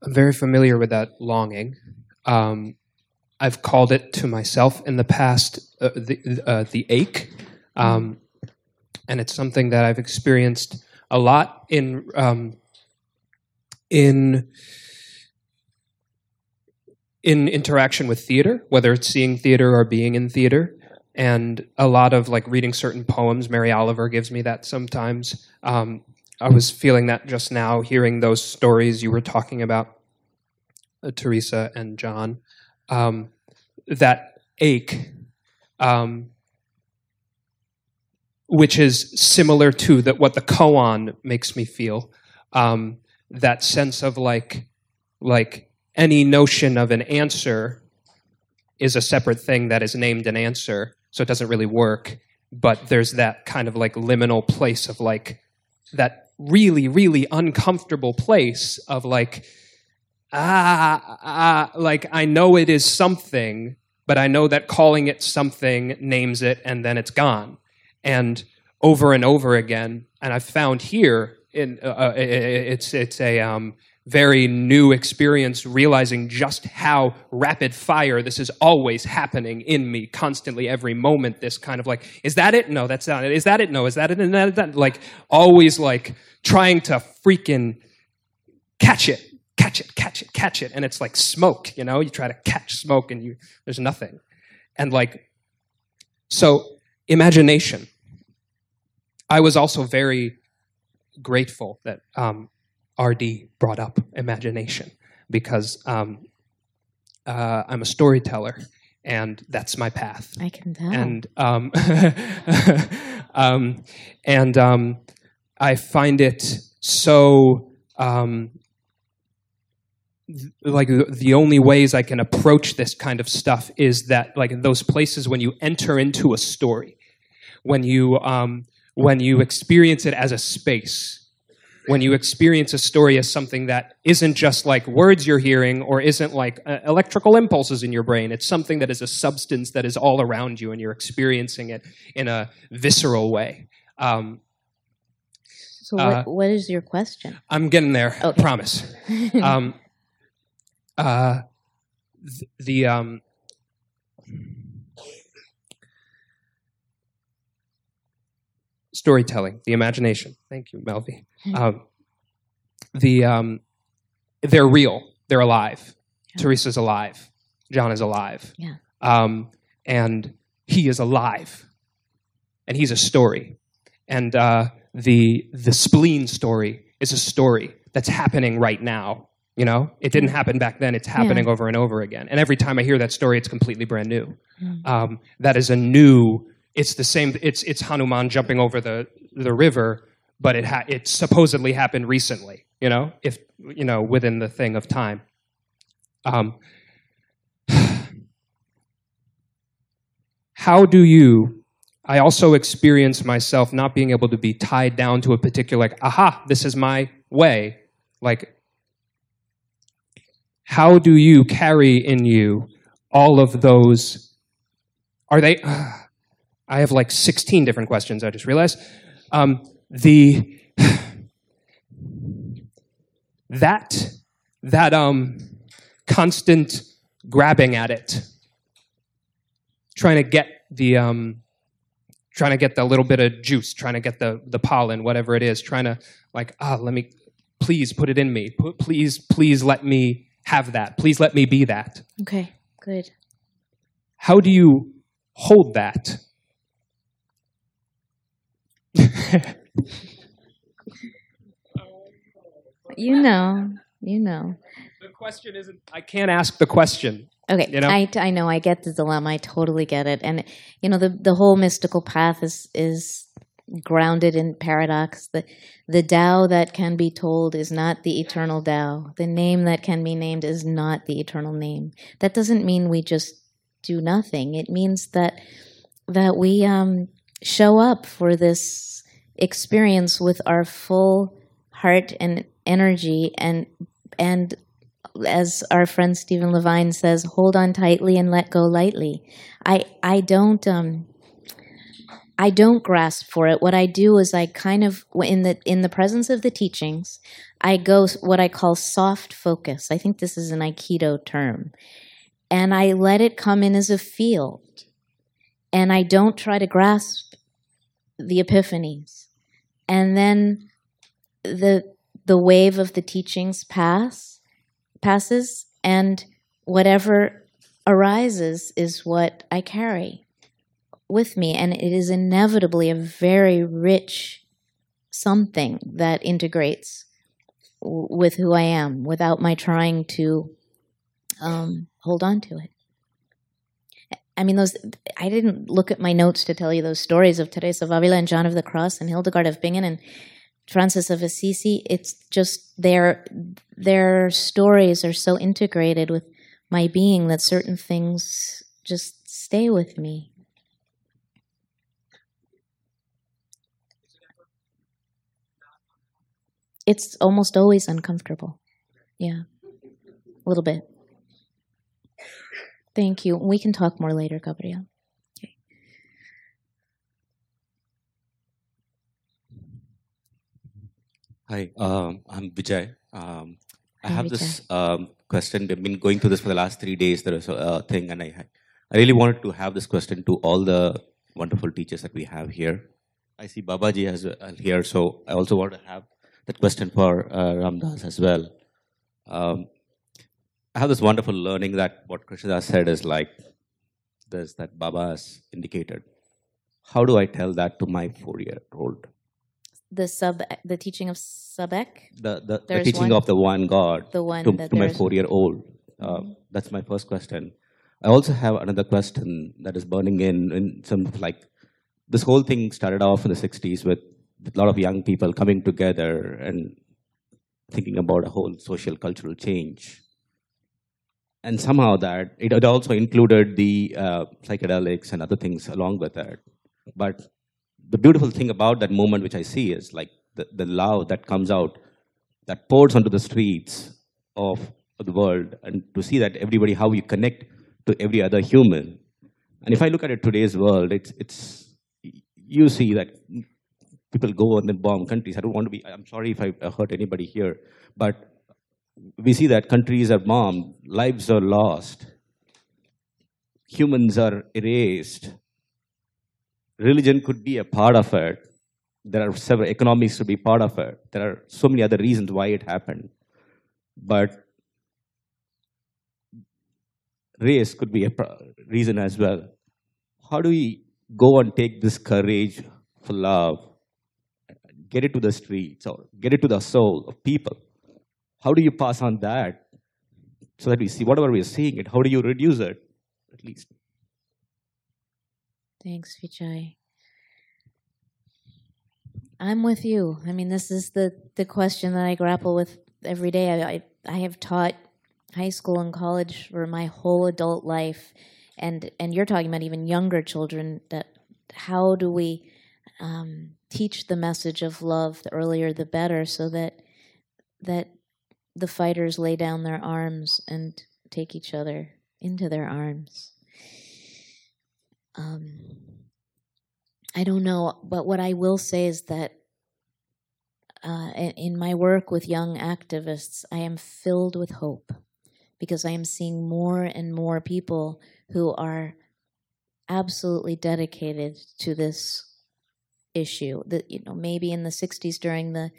I'm very familiar with that longing. Um, I've called it to myself in the past uh, the uh, the ache, um, and it's something that I've experienced a lot in um, in in interaction with theater, whether it's seeing theater or being in theater, and a lot of like reading certain poems. Mary Oliver gives me that sometimes. Um, I was feeling that just now, hearing those stories you were talking about, uh, Teresa and John. Um, that ache, um, which is similar to that what the koan makes me feel. Um, that sense of like, like any notion of an answer is a separate thing that is named an answer, so it doesn't really work. But there's that kind of like liminal place of like that really, really uncomfortable place of like, ah, ah, like I know it is something, but I know that calling it something names it and then it's gone. And over and over again, and I've found here, in, uh, uh it's, it's a um, very new experience realizing just how rapid fire this is always happening in me constantly every moment this kind of like is that it? No that's not it. Is that it? No is that it? And that, like always like trying to freaking catch it catch it catch it catch it. And it's like smoke you know? You try to catch smoke and you there's nothing. And like so imagination. I was also very grateful that um, RD brought up imagination because um, uh, I'm a storyteller and that's my path. I can tell. And um, um, and um, I find it so um, th- like the only ways I can approach this kind of stuff is that like those places when you enter into a story, when you um, when you experience it as a space when you experience a story as something that isn't just like words you're hearing or isn't like uh, electrical impulses in your brain. It's something that is a substance that is all around you and you're experiencing it in a visceral way. Um, so, what, uh, what is your question? I'm getting there, okay. promise. um, uh, the, the um, storytelling, the imagination. Thank you, Melvi. Um, the um, they're real. They're alive. Yeah. Teresa's alive. John is alive. Yeah. Um, and he is alive. And he's a story. And uh, the the spleen story is a story that's happening right now. You know, it didn't happen back then. It's happening yeah. over and over again. And every time I hear that story, it's completely brand new. Mm. Um, that is a new. It's the same. It's it's Hanuman jumping over the the river, but it ha- it supposedly happened recently. You know, if you know within the thing of time. Um, how do you? I also experience myself not being able to be tied down to a particular like, aha, this is my way. Like, how do you carry in you all of those? Are they? Uh, I have like 16 different questions. I just realized. Um, the that that um, constant grabbing at it, trying to get the um, trying to get the little bit of juice, trying to get the the pollen, whatever it is, trying to like ah, let me please put it in me. Please, please let me have that. Please let me be that. Okay, good. How do you hold that? you know, you know. The question isn't. I can't ask the question. Okay, you know? I, I know. I get the dilemma. I totally get it. And you know, the the whole mystical path is is grounded in paradox. The the Tao that can be told is not the eternal Tao. The name that can be named is not the eternal name. That doesn't mean we just do nothing. It means that that we um, show up for this experience with our full heart and energy and and as our friend Stephen Levine says, hold on tightly and let go lightly. I I don't um I don't grasp for it. What I do is I kind of in the in the presence of the teachings, I go what I call soft focus. I think this is an aikido term. And I let it come in as a field. And I don't try to grasp the epiphanies. And then the the wave of the teachings pass passes and whatever arises is what I carry with me and it is inevitably a very rich something that integrates w- with who I am without my trying to um, hold on to it. I mean, those. I didn't look at my notes to tell you those stories of Teresa of Avila and John of the Cross and Hildegard of Bingen and Francis of Assisi. It's just their their stories are so integrated with my being that certain things just stay with me. It's almost always uncomfortable. Yeah, a little bit. Thank you. We can talk more later, Gabriel. Okay. Hi, um, I'm Vijay. Um, I Hi, have this um, question. I've been going through this for the last three days. There is a uh, thing, and I, I really wanted to have this question to all the wonderful teachers that we have here. I see Babaji as uh, here, so I also want to have that question for uh, Ram Dass as well. Um, I have this wonderful learning that what Krishna said is like this that Baba has indicated. How do I tell that to my four-year-old? The sub, the teaching of Subek? the, the, the teaching one- of the one God the one to, to my four year old. Uh, that's my first question. I also have another question that is burning in, in some like this whole thing started off in the 60s with a lot of young people coming together and thinking about a whole social cultural change. And somehow that it, it also included the uh, psychedelics and other things along with it. But the beautiful thing about that moment, which I see, is like the, the love that comes out, that pours onto the streets of, of the world, and to see that everybody, how you connect to every other human. And if I look at it today's world, it's, it's you see that people go and then bomb countries. I don't want to be, I'm sorry if I hurt anybody here, but we see that countries are bombed, lives are lost, humans are erased, religion could be a part of it. There are several economics to be part of it. There are so many other reasons why it happened. But race could be a reason as well. How do we go and take this courage for love, get it to the streets or get it to the soul of people? How do you pass on that so that we see whatever we are seeing it? How do you reduce it, at least? Thanks, Vijay. I'm with you. I mean, this is the, the question that I grapple with every day. I, I, I have taught high school and college for my whole adult life, and and you're talking about even younger children. That how do we um, teach the message of love? The earlier, the better, so that that the fighters lay down their arms and take each other into their arms. Um, I don't know, but what I will say is that uh, in, my work with young activists, I am filled with hope because I am seeing more and more people who are absolutely dedicated to this issue. That you know, maybe in the '60s during the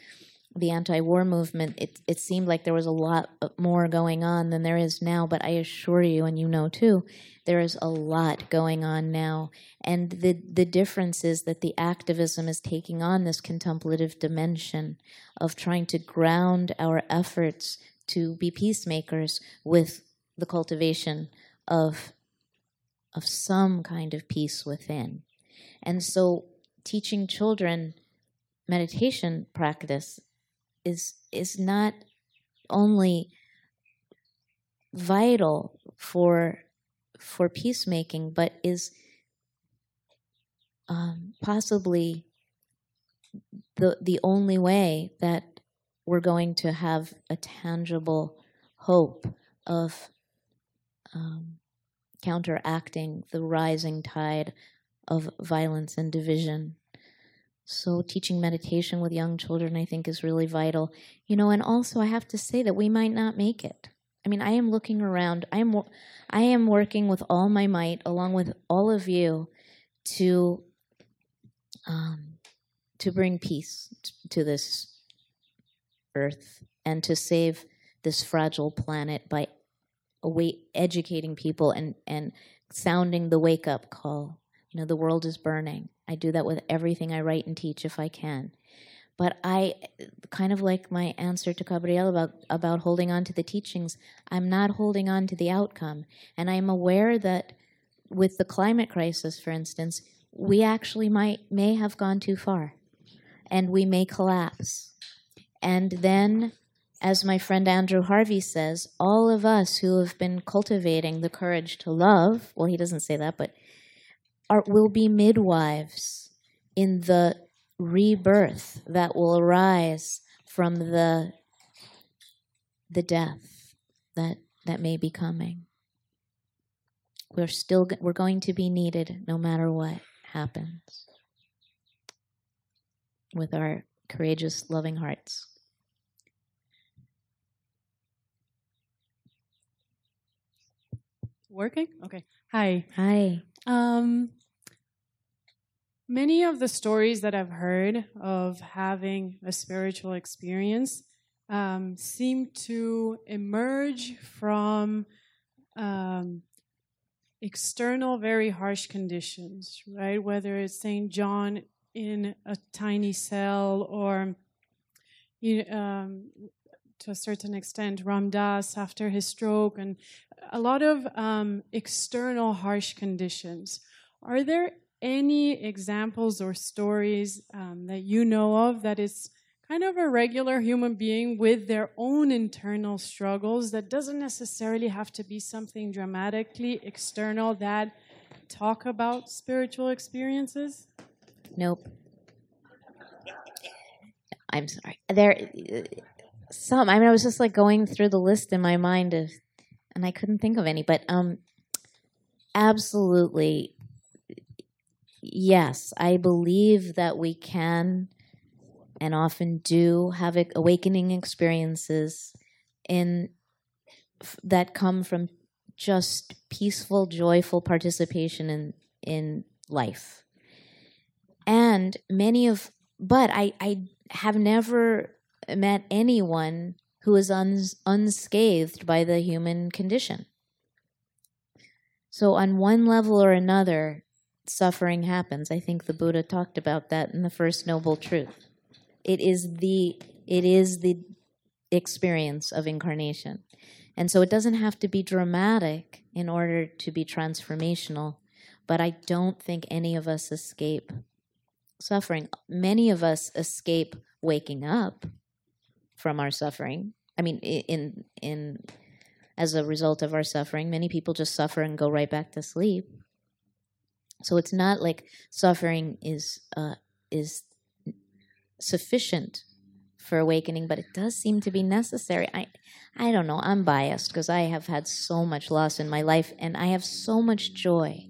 the anti-war movement, it it seemed like there was a lot more going on than there is now. But I assure you, and you know too, there is a lot going on now. And the the difference is that the activism is taking on this contemplative dimension of trying to ground our efforts to be peacemakers with the cultivation of of some kind of peace within. And so teaching children meditation practice is is not only vital for for peacemaking, but is um, possibly the the only way that we're going to have a tangible hope of um, counteracting the rising tide of violence and division. So, teaching meditation with young children, I think, is really vital. You know, and also I have to say that we might not make it. I mean, I am looking around. I am, I am working with all my might, along with all of you, to, um, to bring peace to this earth and to save this fragile planet by await, educating people and and sounding the wake up call. You know, the world is burning. I do that with everything I write and teach if I can. But I, kind of like my answer to Gabriel about, about holding on to the teachings, I'm not holding on to the outcome. And I'm aware that with the climate crisis, for instance, we actually might may have gone too far and we may collapse. And then, as my friend Andrew Harvey says, all of us who have been cultivating the courage to love, well, he doesn't say that, but are, will be midwives in the rebirth that will arise from the the death that that may be coming. We're still we're going to be needed no matter what happens with our courageous, loving hearts. Working? Okay. Hi. Hi. Um, many of the stories that I've heard of having a spiritual experience um, seem to emerge from um, external, very harsh conditions, right? Whether it's St. John in a tiny cell or you, um, to a certain extent, Ram Dass after his stroke, and a lot of um, external harsh conditions. Are there any examples or stories um, that you know of that is kind of a regular human being with their own internal struggles that doesn't necessarily have to be something dramatically external that talk about spiritual experiences? Nope. I'm sorry. There, some. I mean, I was just like going through the list in my mind of, and I couldn't think of any. But um, absolutely, yes. I believe that we can, and often do, have awakening experiences in that come from just peaceful, joyful participation in in life. And many of, but I I have never met anyone who is uns- unscathed by the human condition. So, on one level or another, suffering happens. I think the Buddha talked about that in the first noble truth. It is the it is the experience of incarnation. And so it doesn't have to be dramatic in order to be transformational, but I don't think any of us escape suffering. Many of us escape waking up from our suffering. I mean, in in as a result of our suffering, many people just suffer and go right back to sleep. So it's not like suffering is uh, is sufficient for awakening, but it does seem to be necessary. I I don't know. I'm biased because I have had so much loss in my life, and I have so much joy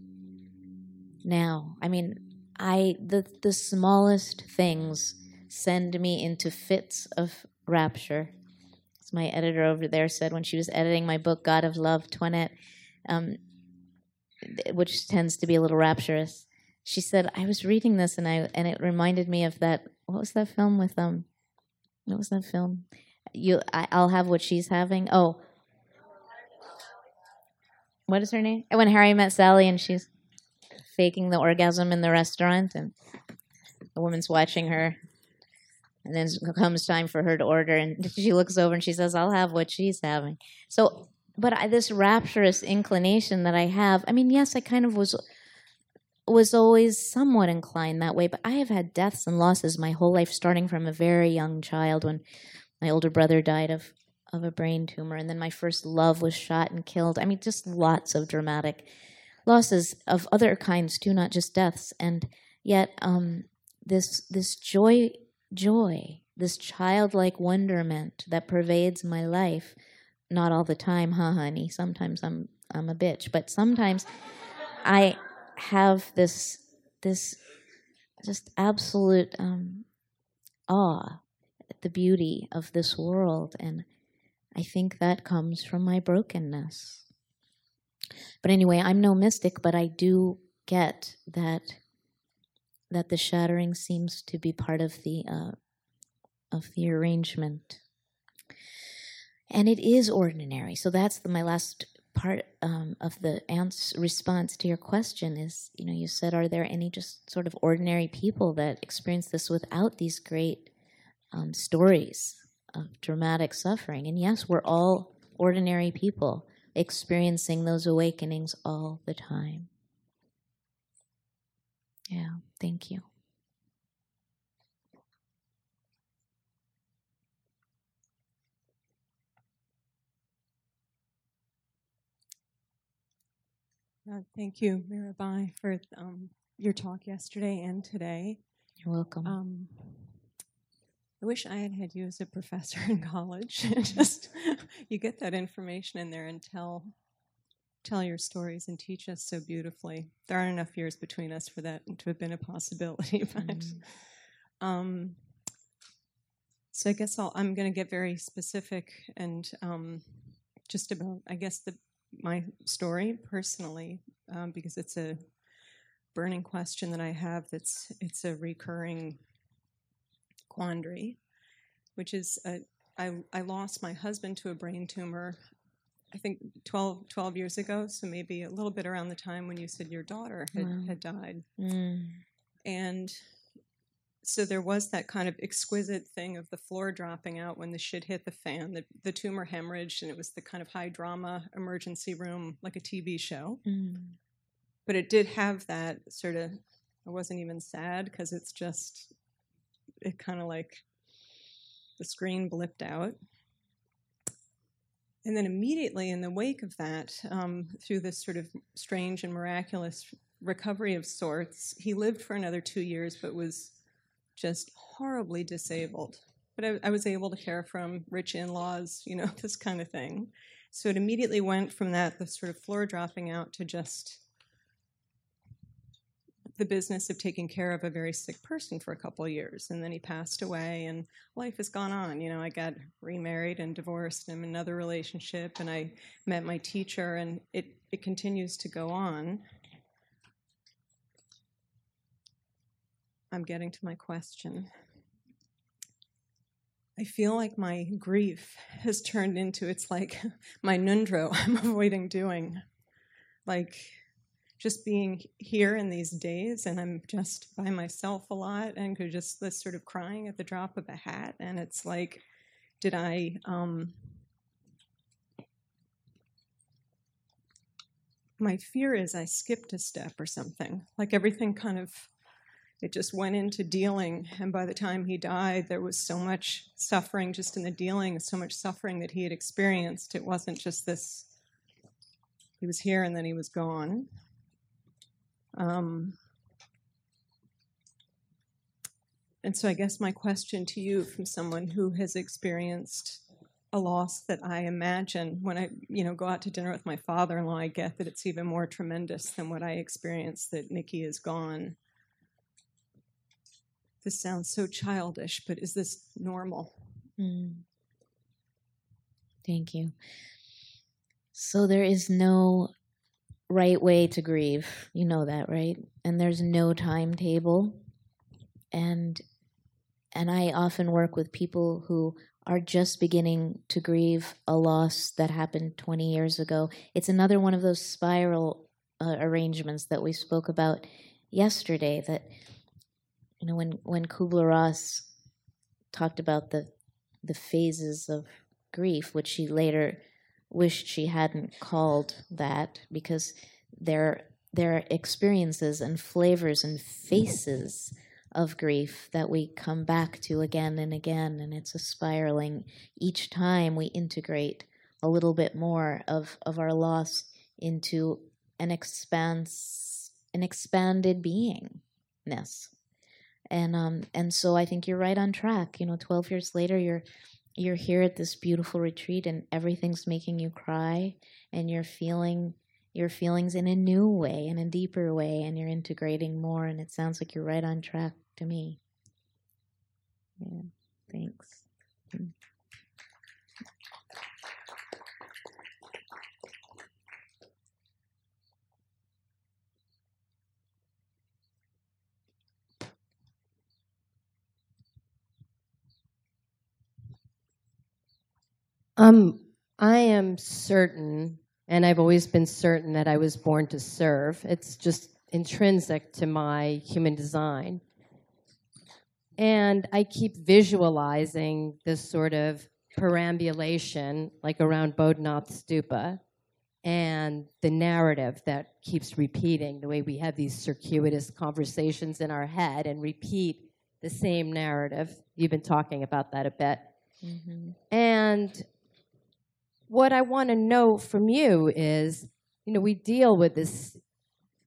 now. I mean, I the the smallest things send me into fits of rapture. As my editor over there said when she was editing my book God of Love, Toinette, um, which tends to be a little rapturous. She said, "I was reading this and I and it reminded me of that. What was that film with um? What was that film? You, I, I'll have what she's having. Oh, what is her name? When Harry met Sally and she's faking the orgasm in the restaurant, and the woman's watching her. And then comes time for her to order, and she looks over and she says, "I'll have what she's having." So, but I, this rapturous inclination that I have, I mean, yes, I kind of was was always somewhat inclined that way, but I have had deaths and losses my whole life, starting from a very young child when my older brother died of of a brain tumor, and then my first love was shot and killed. I mean, just lots of dramatic losses of other kinds too, not just deaths. And yet, um, this this joy, joy, this childlike wonderment that pervades my life. Not all the time, huh, honey? Sometimes I'm I'm a bitch, but sometimes I have this this just absolute um, awe at the beauty of this world, and I think that comes from my brokenness. But anyway, I'm no mystic, but I do get that that the shattering seems to be part of the uh, of the arrangement, and it is ordinary. So that's the, my last part um, of the answer, response to your question. Is you know you said, are there any just sort of ordinary people that experience this without these great um, stories of dramatic suffering. And yes, we're all ordinary people experiencing those awakenings all the time. Yeah, thank you. Uh, thank you, Mirabai, for um, your talk yesterday and today. You're welcome. Um, I wish I had had you as a professor in college. Just you get that information in there and tell tell your stories and teach us so beautifully. There aren't enough years between us for that to have been a possibility, but. Mm. Um, so I guess i am going to get very specific and um, just about, I guess, the my story personally um, because it's a burning question that I have. That's it's a recurring quandary, which is I, I lost my husband to a brain tumor. I think 12, 12 years ago, so maybe a little bit around the time when you said your daughter had, wow. had died. Mm. And so there was that kind of exquisite thing of the floor dropping out when the shit hit the fan, the, the tumor hemorrhaged, and it was the kind of high drama emergency room, like a TV show. Mm. But it did have that sort of, I wasn't even sad because it's just, it kind of like the screen blipped out. And then immediately in the wake of that, um, through this sort of strange and miraculous recovery of sorts, he lived for another two years, but was just horribly disabled. But I, I was able to care from rich in laws, you know, this kind of thing. So it immediately went from that, the sort of floor dropping out, to just the business of taking care of a very sick person for a couple of years. And then he passed away, and life has gone on. You know, I got remarried and divorced, and another relationship, and I met my teacher, and it, it continues to go on. I'm getting to my question. I feel like my grief has turned into it's like my ngöndro I'm avoiding doing. Like just being here in these days and I'm just by myself a lot and could just this sort of crying at the drop of a hat and it's like did I um my fear is I skipped a step or something. Like everything kind of it just went into dealing. And by the time he died, there was so much suffering just in the dealing, so much suffering that he had experienced. It wasn't just this, he was here and then he was gone. Um, and so I guess my question to you from someone who has experienced a loss that I imagine when I, you know, go out to dinner with my father-in-law, I get that it's even more tremendous than what I experienced that Nikki is gone this sounds so childish, but is this normal? Mm. Thank you. So there is no right way to grieve. You know that, right? And there's no timetable. And and I often work with people who are just beginning to grieve a loss that happened 20 years ago. It's another one of those spiral uh, arrangements that we spoke about yesterday that you know, when when Kubler Ross talked about the the phases of grief, which she later wished she hadn't called that because there there are experiences and flavors and faces of grief that we come back to again and again, and it's a spiraling. Each time we integrate a little bit more of, of our loss into an expanse, an expanded beingness and um and so I think you're right on track. You know, 12 years later, you're you're here at this beautiful retreat, and everything's making you cry, and you're feeling your feelings in a new way, in a deeper way, and you're integrating more. And it sounds like you're right on track to me. Yeah, thanks. Hmm. Um, I am certain, and I've always been certain that I was born to serve. It's just intrinsic to my human design. And I keep visualizing this sort of perambulation, like around Bodhnath Stupa, and the narrative that keeps repeating, the way we have these circuitous conversations in our head and repeat the same narrative. You've been talking about that a bit. Mm-hmm. And what I want to know from you is, you know, we deal with this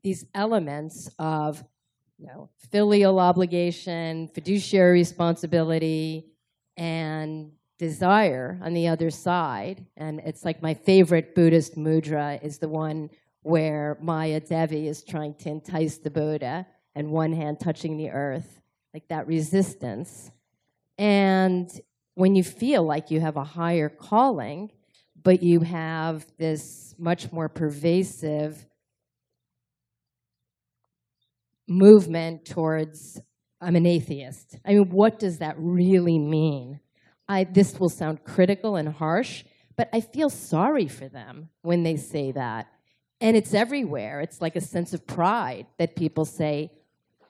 these elements of you know, filial obligation, fiduciary responsibility, and desire on the other side. And it's like my favorite Buddhist mudra is the one where Maya Devi is trying to entice the Buddha and one hand touching the earth, like that resistance. And when you feel like you have a higher calling, but you have this much more pervasive movement towards I'm an atheist. I mean, what does that really mean? I, this will sound critical and harsh, but I feel sorry for them when they say that. And it's everywhere. It's like a sense of pride that people say,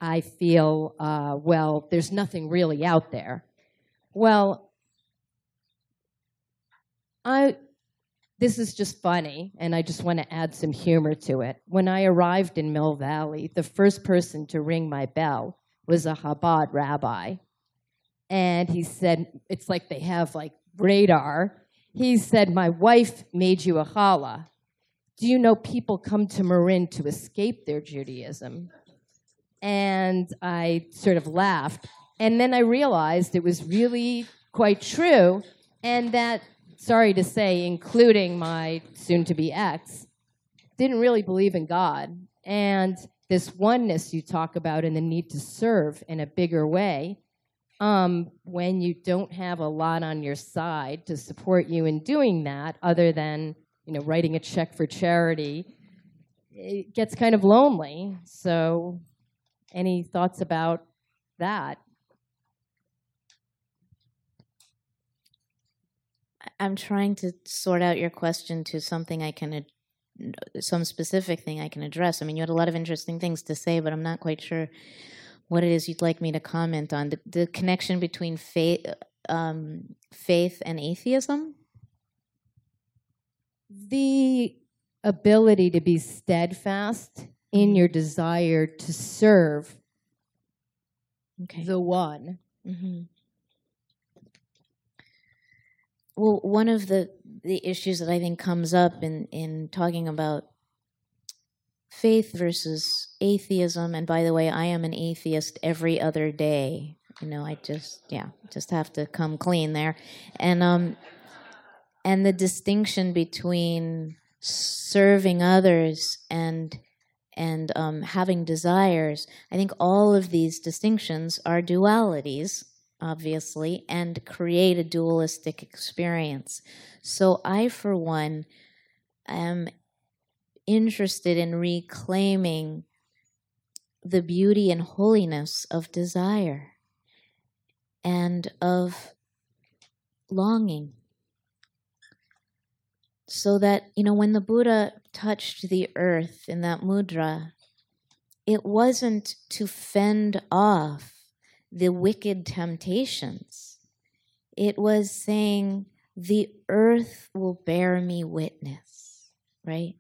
I feel, uh, well, there's nothing really out there. Well, I, this is just funny, and I just want to add some humor to it. When I arrived in Mill Valley, the first person to ring my bell was a Chabad rabbi. And he said, it's like they have like radar. He said, My wife made you a challah. Do you know people come to Marin to escape their Judaism? And I sort of laughed. And then I realized it was really quite true, and that sorry to say, including my soon to be ex, didn't really believe in God. And this oneness you talk about and the need to serve in a bigger way, um, when you don't have a lot on your side to support you in doing that, other than you know writing a check for charity, it gets kind of lonely. So, any thoughts about that? I'm trying to sort out your question to something I can, ad- some specific thing I can address. I mean, you had a lot of interesting things to say, but I'm not quite sure what it is you'd like me to comment on. The, the connection between faith, um, faith and atheism. The ability to be steadfast in your desire to serve Okay. the one. hmm Well, one of the the issues that I think comes up in in talking about faith versus atheism, and by the way, I am an atheist every other day. You know, I just yeah, just have to come clean there, and um, and the distinction between serving others and and um, having desires. I think all of these distinctions are dualities, obviously, and create a dualistic experience. So I, for one, am interested in reclaiming the beauty and holiness of desire and of longing. So that, you know, when the Buddha touched the earth in that mudra, it wasn't to fend off the wicked temptations. It was saying, the earth will bear me witness, right?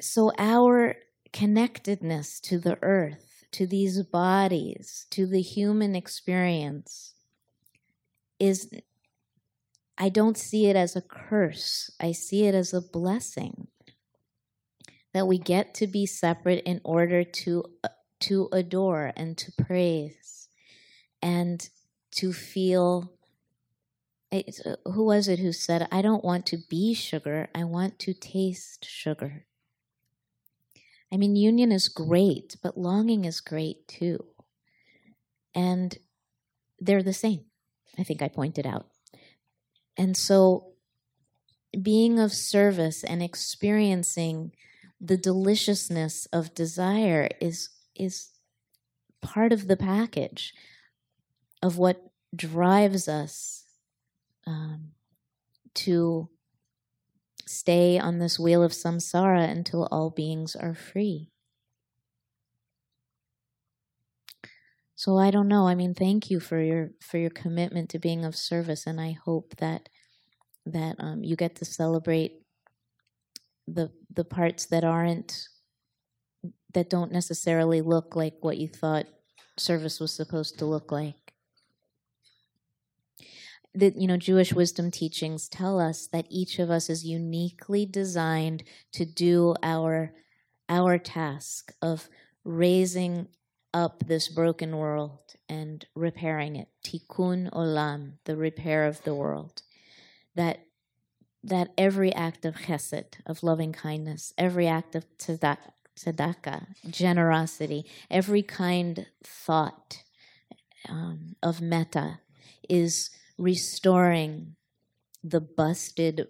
So our connectedness to the earth, to these bodies, to the human experience is, I don't see it as a curse. I see it as a blessing that we get to be separate in order to uh, to adore and to praise and to feel who was it who said i don't want to be sugar i want to taste sugar. I mean union is great but longing is great too. And they're the same i think i pointed out. And so being of service and experiencing the deliciousness of desire is is part of the package of what drives us um, to stay on this wheel of samsara until all beings are free. so I don't know. I mean, thank you for your for your commitment to being of service, and I hope that that um, you get to celebrate the the parts that aren't that don't necessarily look like what you thought service was supposed to look like. That you know, Jewish wisdom teachings tell us that each of us is uniquely designed to do our our task of raising up this broken world and repairing it. Tikkun olam, the repair of the world. That that every act of chesed, of loving kindness, every act of tzedakah, generosity, every kind thought um, of metta is restoring the busted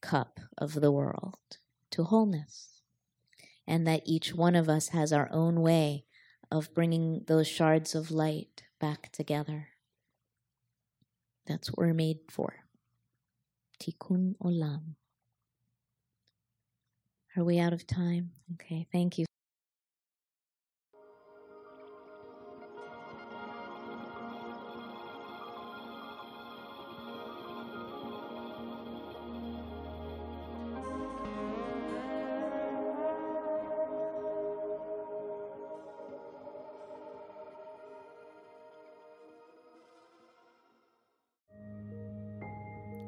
cup of the world to wholeness. And that each one of us has our own way of bringing those shards of light back together. That's what we're made for. Tikkun Olam. Are we out of time? Okay, thank you.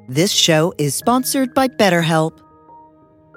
This show is sponsored by BetterHelp.